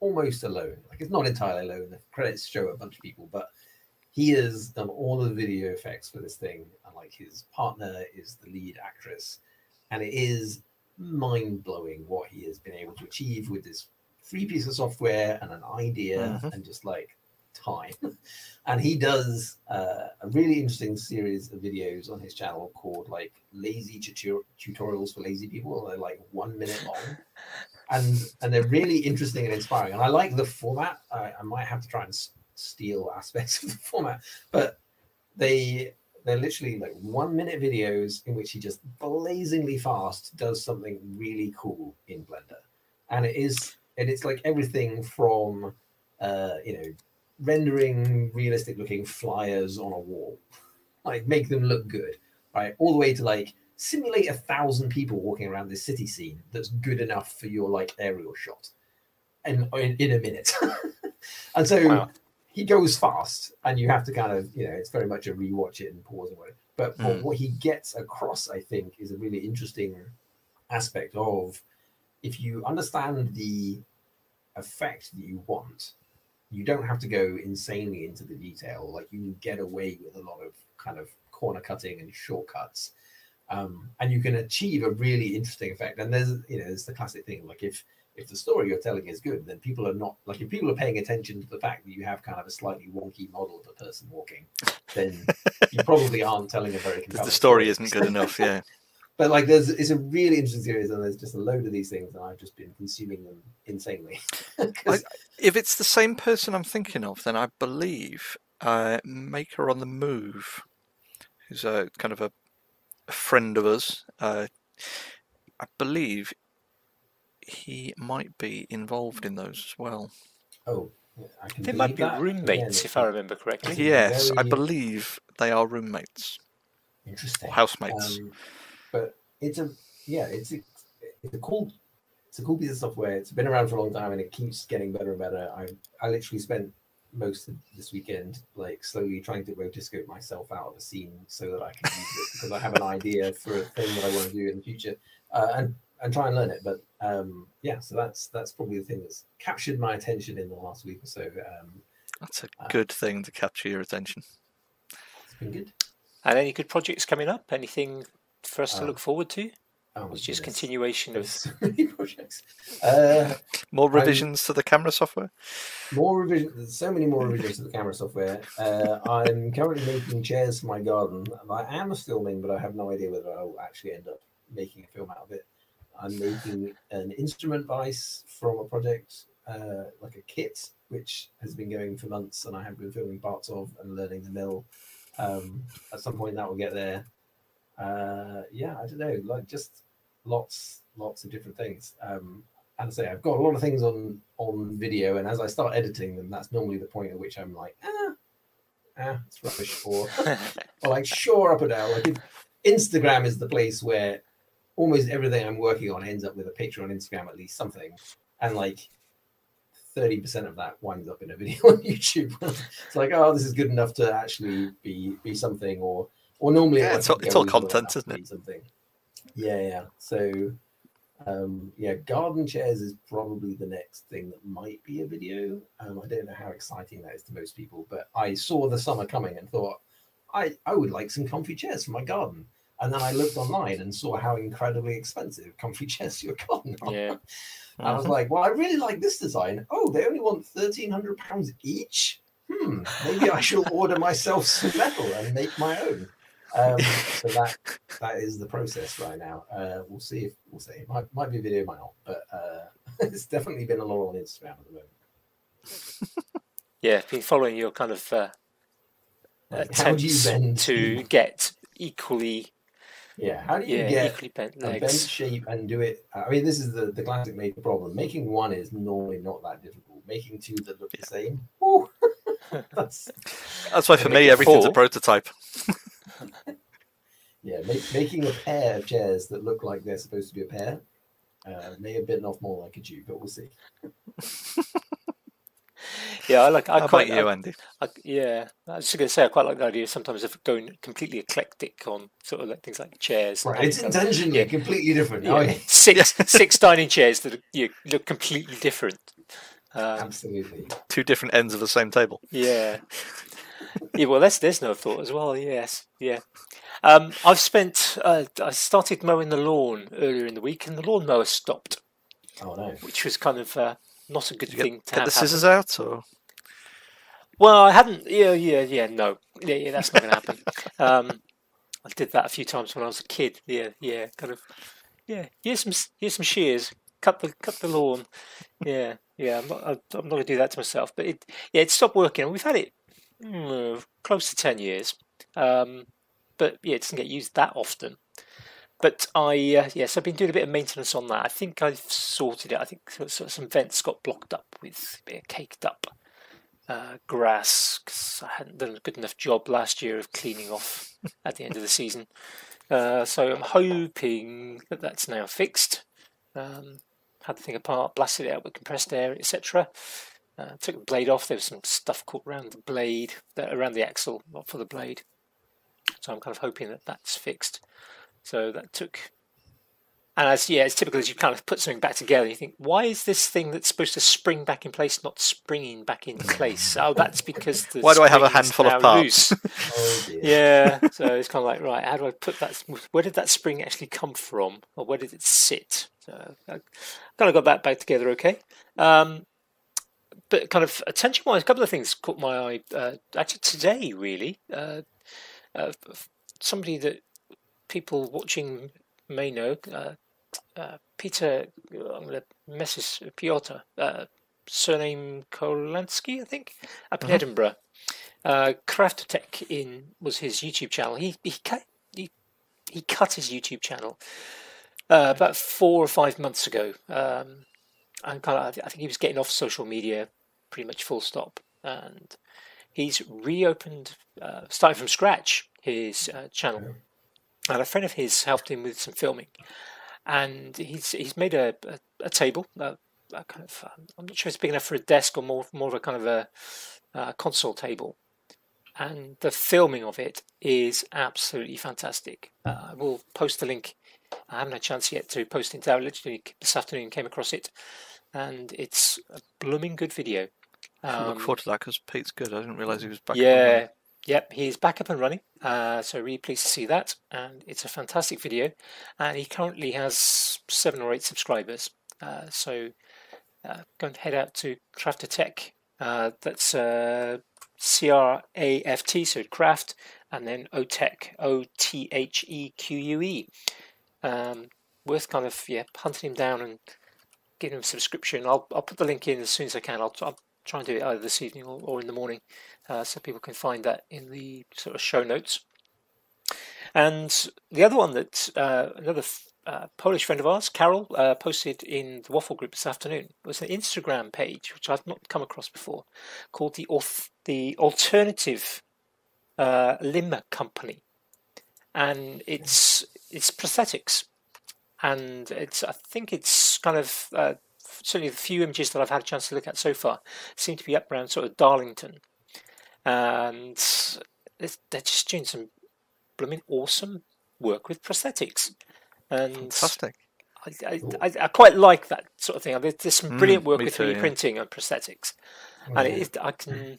almost alone. Like it's not entirely alone. The credits show a bunch of people, but he has done all the video effects for this thing, and like his partner is the lead actress, and it is mind blowing what he has been able to achieve with this free piece of software and an idea mm-hmm. and just like time. and he does uh, a really interesting series of videos on his channel called like lazy tutor- tutorials for lazy people. They're like one minute long and and they're really interesting and inspiring. And I like the format. I, I might have to try and s- steal aspects of the format, but they they're literally like one minute videos in which he just blazingly fast does something really cool in Blender, and it is and it's like everything from uh, you know rendering realistic looking flyers on a wall, like make them look good, right, all the way to like simulate a thousand people walking around this city scene that's good enough for your like aerial shot And in, in a minute and so wow. he goes fast and you have to kind of you know it's very much a rewatch it and pause and whatever but mm. what he gets across i think is a really interesting aspect of if you understand the effect that you want you don't have to go insanely into the detail like you can get away with a lot of kind of corner cutting and shortcuts um, and you can achieve a really interesting effect. And there's you know there's the classic thing like if if the story you're telling is good, then people are not like if people are paying attention to the fact that you have kind of a slightly wonky model of a person walking, then you probably aren't telling a very compelling. The story, story. isn't good enough, yeah. But like there's it's a really interesting series and there's just a load of these things and I've just been consuming them insanely. I, if it's the same person I'm thinking of, then I believe uh, Maker on the Move, who's a kind of a a friend of us. Uh, I believe he might be involved in those as well. Oh, I. They might be that. roommates, if I remember correctly. Yes, very... I believe they are roommates. Interesting. Or housemates. Um, but it's a yeah, it's a, it's a cool it's a cool piece of software. It's been around for a long time and it keeps getting better and better. I I literally spent most of this weekend, like slowly trying to rotoscope myself out of a scene so that I can use it because I have an idea for a thing that I want to do in the future, uh, and and try and learn it. But um, yeah, so that's that's probably the thing that's captured my attention in the last week or so. Um, that's a uh, good thing to capture your attention. It's been good. And any good projects coming up? Anything for us to look forward to? Oh, my It's just goodness. continuation There's of. so many projects. Uh, More I'm- revisions to the camera software. more revisions. There's so many more revisions to the camera software. Uh, I'm currently making chairs for my garden. I am filming, but I have no idea whether I'll actually end up making a film out of it. I'm making an instrument vise from a project, uh, like a kit, which has been going for months, and I have been filming parts of and learning the mill. Um, at some point, that will get there. Uh, yeah, I don't know, like just lots, lots of different things. Um, and I say I've got a lot of things on on video, and as I start editing them, that's normally the point at which I'm like, ah, ah, it's rubbish, or or like sure up or down. Like Instagram is the place where almost everything I'm working on ends up with a picture on Instagram, at least something, and like thirty percent of that winds up in a video on YouTube. it's like, oh, this is good enough to actually be be something, or or normally Yeah, it's all- it's all content, enough isn't it? Something. Yeah, yeah. So um yeah garden chairs is probably the next thing that might be a video um i don't know how exciting that is to most people but i saw the summer coming and thought i i would like some comfy chairs for my garden and then i looked online and saw how incredibly expensive comfy chairs for your garden are. Yeah. I was like, well, I really like this design. Oh, they only want thirteen hundred pounds each. Hmm, maybe I shall order myself some metal and make my own. Um, so that that is the process right now. Uh, we'll see if we'll see. It might might be a video, might not, but uh, it's definitely been a lot on Instagram at the moment. Yeah, I've been following your kind of uh, Like, how you attempts bend to get equally, Yeah, how do you yeah, get equally bent a bent shape and do it? I mean, this is the the classic maker problem. Making one is normally not that difficult. Making two that look the same, whew, that's That's why for me it everything's a prototype. Yeah, make, making a pair of chairs that look like they're supposed to be a pair uh, may have bitten off more like a Jew, but we'll see. Yeah, I like. I How quite. about you, I- Andy? I, yeah, I was just going to say I quite like the idea sometimes of going completely eclectic on sort of like things like chairs. Right, it's having kind intentionally yeah. completely different. yeah, Oh, yeah. six six dining chairs that are, you look completely different. Um, Absolutely. Two different ends of the same table. yeah, yeah. Well, that's there's no thought as well. Yes, yeah. Um, I've spent. Uh, I started mowing the lawn earlier in the week, and the lawnmower stopped, Oh no. which was kind of uh, not a good Did thing get, to get have. the happen. scissors out, or Well, I hadn't. Yeah, yeah, yeah. No, yeah, yeah. That's not going to happen. Um, I did that a few times when I was a kid. Yeah, yeah. Kind of. Yeah. Here's some. Here's some shears. Cut the cut the lawn. Yeah, yeah. I'm not. I'm not going to do that to myself. But it. Yeah, it stopped working. We've had it mm, close to ten years. Um, but yeah, it doesn't get used that often. But I, uh, yes, I've been doing a bit of maintenance on that. I think I've sorted it. I think so- so- some vents got blocked up with caked up uh, grass because I hadn't done a good enough job last year of cleaning off at the end of the season. Uh, so I'm hoping that that's now fixed. Um, had the thing apart, blasted it out with compressed air, etc. Uh, took the blade off. There was some stuff caught around the blade, around the axle, not for the blade. So I'm kind of hoping that that's fixed. So that took. And as yeah, it's typical as you kind of put something back together. You think, why is this thing that's supposed to spring back in place not springing back into place? Oh, that's because the Why do I have a handful of parts? Oh yeah, so it's kind of like right. How do I put that? Where did that spring actually come from, or where did it sit? So I kind of got that back together, okay. Um, but kind of attention-wise, a couple of things caught my eye. Uh, actually, today, really, uh, uh, somebody that people watching may know, uh, uh, Peter. I'm going to mess his Piotr. Uh, surname Kolansky, I think, up in Mhm. Edinburgh. Uh, Craft Tech in was his YouTube channel. He he cut he, he cut his YouTube channel uh, about four or five months ago. Um, and kind of, I think he was getting off social media pretty much full stop. And he's reopened, uh, starting from scratch, his uh, channel. And a friend of his helped him with some filming. And he's he's made a, a, a table, a, a kind of, um, I'm not sure it's big enough for a desk or more, more of a kind of a, uh console table. And the filming of it is absolutely fantastic. Uh, I will post the link. I haven't had a chance yet to post it. I literally this afternoon came across it, and it's a blooming good video. I look Um, forward to that because Pete's good. I didn't realise he was back. yeah, Yep, he's back up and running. Uh, so really pleased to see that, and it's a fantastic video. And he currently has seven or eight subscribers. Uh, so uh, go and head out to Craftotheque. Uh, that's uh, C R A F T, so craft, and then OTech, O T H E Q U E. Um, worth kind of yeah hunting him down and getting them a subscription. I'll I'll put the link in as soon as I can. I'll, I'll try and do it either this evening or, or in the morning, uh, so people can find that in the sort of show notes. And the other one that uh, another uh, Polish friend of ours, Carol, uh, posted in the Waffle group this afternoon was an Instagram page which I've not come across before, called the the Alternative uh, Limb Company, and it's it's prosthetics, and it's I think it's kind of uh, certainly the few images that I've had a chance to look at so far seem to be up around sort of Darlington, and they're just doing some blooming awesome work with prosthetics, and Fantastic. I, I, I, I quite like that sort of thing. There's, some brilliant Mm, work with too, 3D yeah. printing and prosthetics, Oh, and it, I can.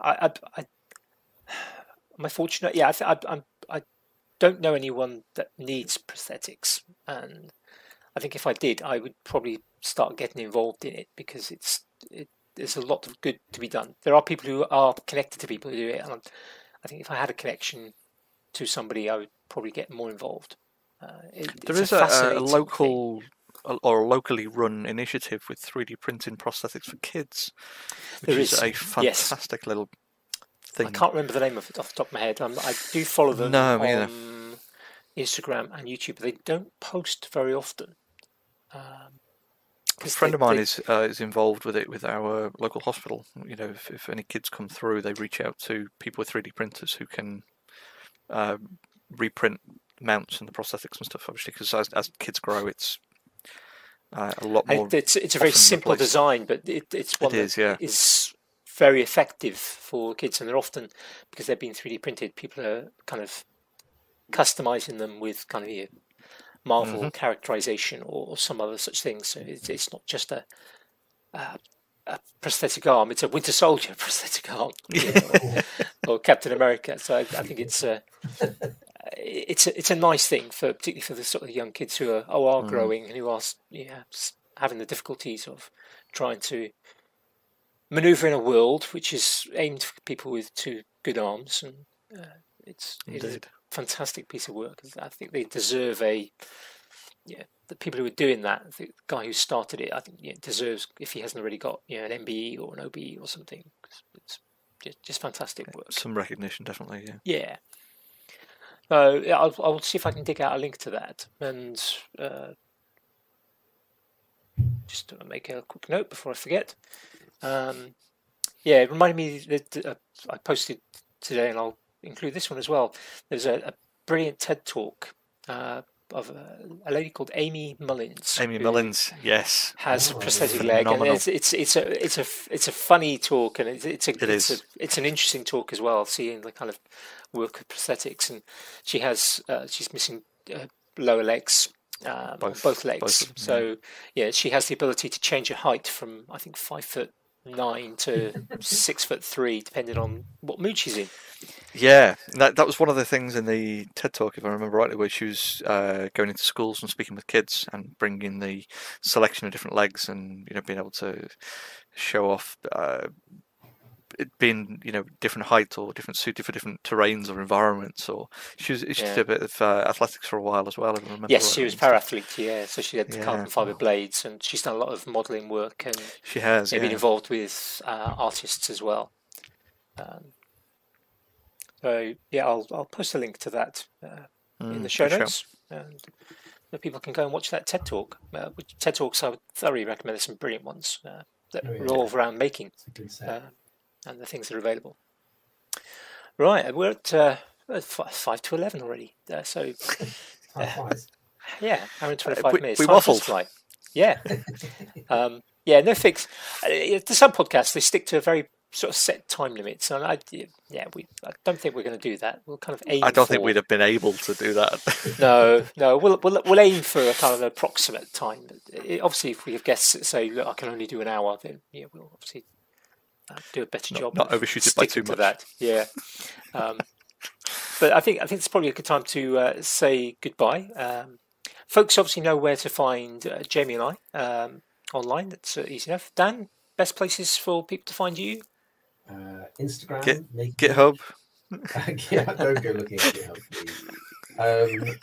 I, I, I, am I fortunate? Yeah, I, th- I, I'm, I don't know anyone that needs prosthetics, and I think if I did, I would probably start getting involved in it because it's it, there's a lot of good to be done. There are people who are connected to people who do it, and I'm- think if I had a connection to somebody, I would probably get more involved. Uh, it, There it's is a, a thing. local a- or a locally run initiative with 3D printing prosthetics for kids, which There is, is, a yes. fantastic little I can't remember the name of it off the top of my head. Um, I do follow them No, me either. on Instagram and YouTube, but they don't post very often. Um, A friend they- of mine they- is uh, is involved with it with our local hospital. You know, if, if any kids come through, they reach out to people with 3D printers who can uh, reprint mounts and the prosthetics and stuff. Obviously, because as, as kids grow, it's uh, a lot more. it's it's a very simple design, but it, it's one is, that yeah. is very effective for kids, and they're often because they've been 3D printed. People are kind of customizing them with kind of your Marvel Mm-hmm. characterization or, or some other such thing. So it's, it's not just a, a a prosthetic arm; it's a Winter Soldier prosthetic arm, you know, or, or Captain America. So I, I think it's a it's a it's a nice thing for particularly for the sort of young kids who are oh, are Mm. growing and who are yeah having the difficulties of trying to maneuver in a world which is aimed for people with two good arms and uh, it's it is a fantastic piece of work. I think they deserve a yeah the people who are doing that the guy who started it I think yeah, deserves if he hasn't already got you know an MBE or an OBE or something. it's just, just fantastic work. Some recognition, definitely. Yeah. Yeah. Yeah, I'll, I'll see if I can dig out a link to that and uh, just to make a quick note before I forget. Um, yeah, it reminded me that uh, I posted today, and I'll include this one as well. There's a, a brilliant TED talk uh, of a, a lady called Aimee Mullins. Aimee Mullins, yes. has a Oh, prosthetic leg, and it's it's it's a it's a f- it's a funny talk, and it's it's a It it's is. a it's an interesting talk as well, seeing the kind of work of prosthetics, and she has uh, she's missing uh, lower legs, um, both, Both- both legs. both of them, so yeah, she has the ability to change her height from I think five foot nine to six foot three, depending on what mood she's in. Yeah, that that was one of the things in the TED talk, if I remember rightly, where she was uh, going into schools and speaking with kids and bringing the selection of different legs and you know being able to show off uh, it being you know different height or different suited for different terrains or environments. Or she was she Yeah. did a bit of uh, athletics for a while as well. I remember. Yes, she was and stuff. parathlete, yeah. So she had the Yeah. carbon fiber blades, and she's done a lot of modelling work and She has. They've Yeah. been involved with uh, artists as well. Um, so yeah, I'll I'll post a link to that uh, in Mm, the show good shout. notes, and the people can go and watch that TED talk. Uh, which TED talks I would thoroughly recommend. There's some brilliant ones uh, that Oh, yeah. revolve around making It's a good set. uh, and the things that are available. Right, we're at uh, uh, fi- five to eleven already. Uh, so Time flies. yeah, hour and twenty-five we- minutes. we Time does waffled. fly. Yeah, um, yeah. No fix. Uh, the some podcasts they stick to a very sort of set time limits, and I yeah we I don't think we're going to do that. We'll kind of aim. I don't think for- we'd have been able to do that. No, no. We'll we'll we'll aim for a kind of approximate time. It, obviously, if we have guests that say, "Look, I can only do an hour," then yeah, we'll obviously uh, do a better Not- job. not of overshoot it by sticking too to much. That. Yeah. Um, but I think I think it's probably a good time to uh, say goodbye. Um, folks obviously know where to find uh, Jamie and I um, online. That's uh, easy enough. Dan, best places for people to find you? Uh, Instagram, Git- GitHub. yeah, don't go looking at GitHub, please. Um,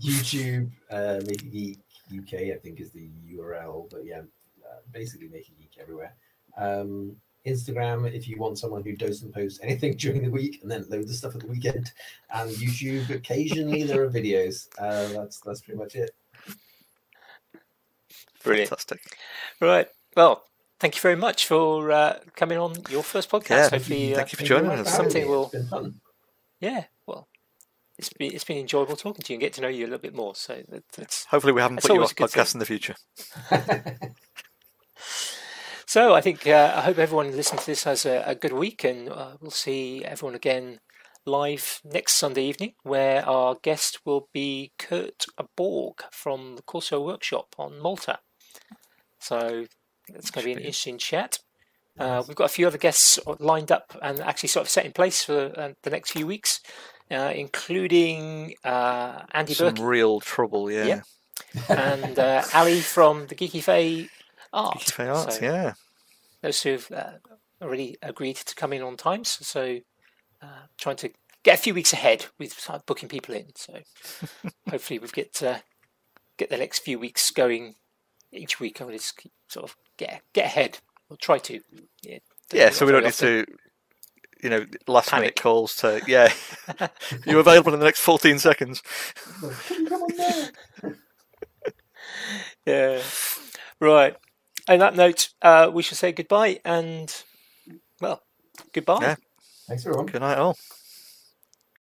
YouTube, uh, Make Geek UK, I think is the URL, but yeah, uh, basically Make a Geek everywhere. Um, Instagram, if you want someone who doesn't post anything during the week and then loads of stuff at the weekend, and YouTube, occasionally there are videos. Uh, that's that's pretty much it. Brilliant. Fantastic. Right. Well, thank you very much for uh, coming on your first podcast. Yeah, Hopefully, uh, thank you for joining us. for Something me. will- It's been fun. yeah. Well, it's been it's been enjoyable talking to you and get to know you a little bit more. So that, that's Hopefully, we haven't put you off a good thing. podcasts in the future. So I think uh, I hope everyone listening to this has a, a good week, and uh, we'll see everyone again live next Sunday evening, where our guest will be Kurt Borg from the Corso Workshop on Malta. So it's going to be an interesting chat. Uh, we've got a few other guests lined up and actually sort of set in place for uh, the next few weeks, uh, including uh, Andy Some Burke real trouble, yeah. Yep. and uh, Ali from the Geeky Fay Art. Geeky Fay Arts, So- yeah. those who've uh, already agreed to come in on times. So, uh, trying to get a few weeks ahead with uh, booking people in. So, hopefully, we get uh, get the next few weeks going each week. I'll just keep, sort of get get ahead. We'll try to. Yeah, Yeah, so we don't need often. to, you know, last Panic. minute calls to, yeah. you're available in the next 14 seconds? Come on now. Yeah. Right. On that note, uh, we shall say goodbye and, well, goodbye. Yeah. Thanks everyone. Good night, all.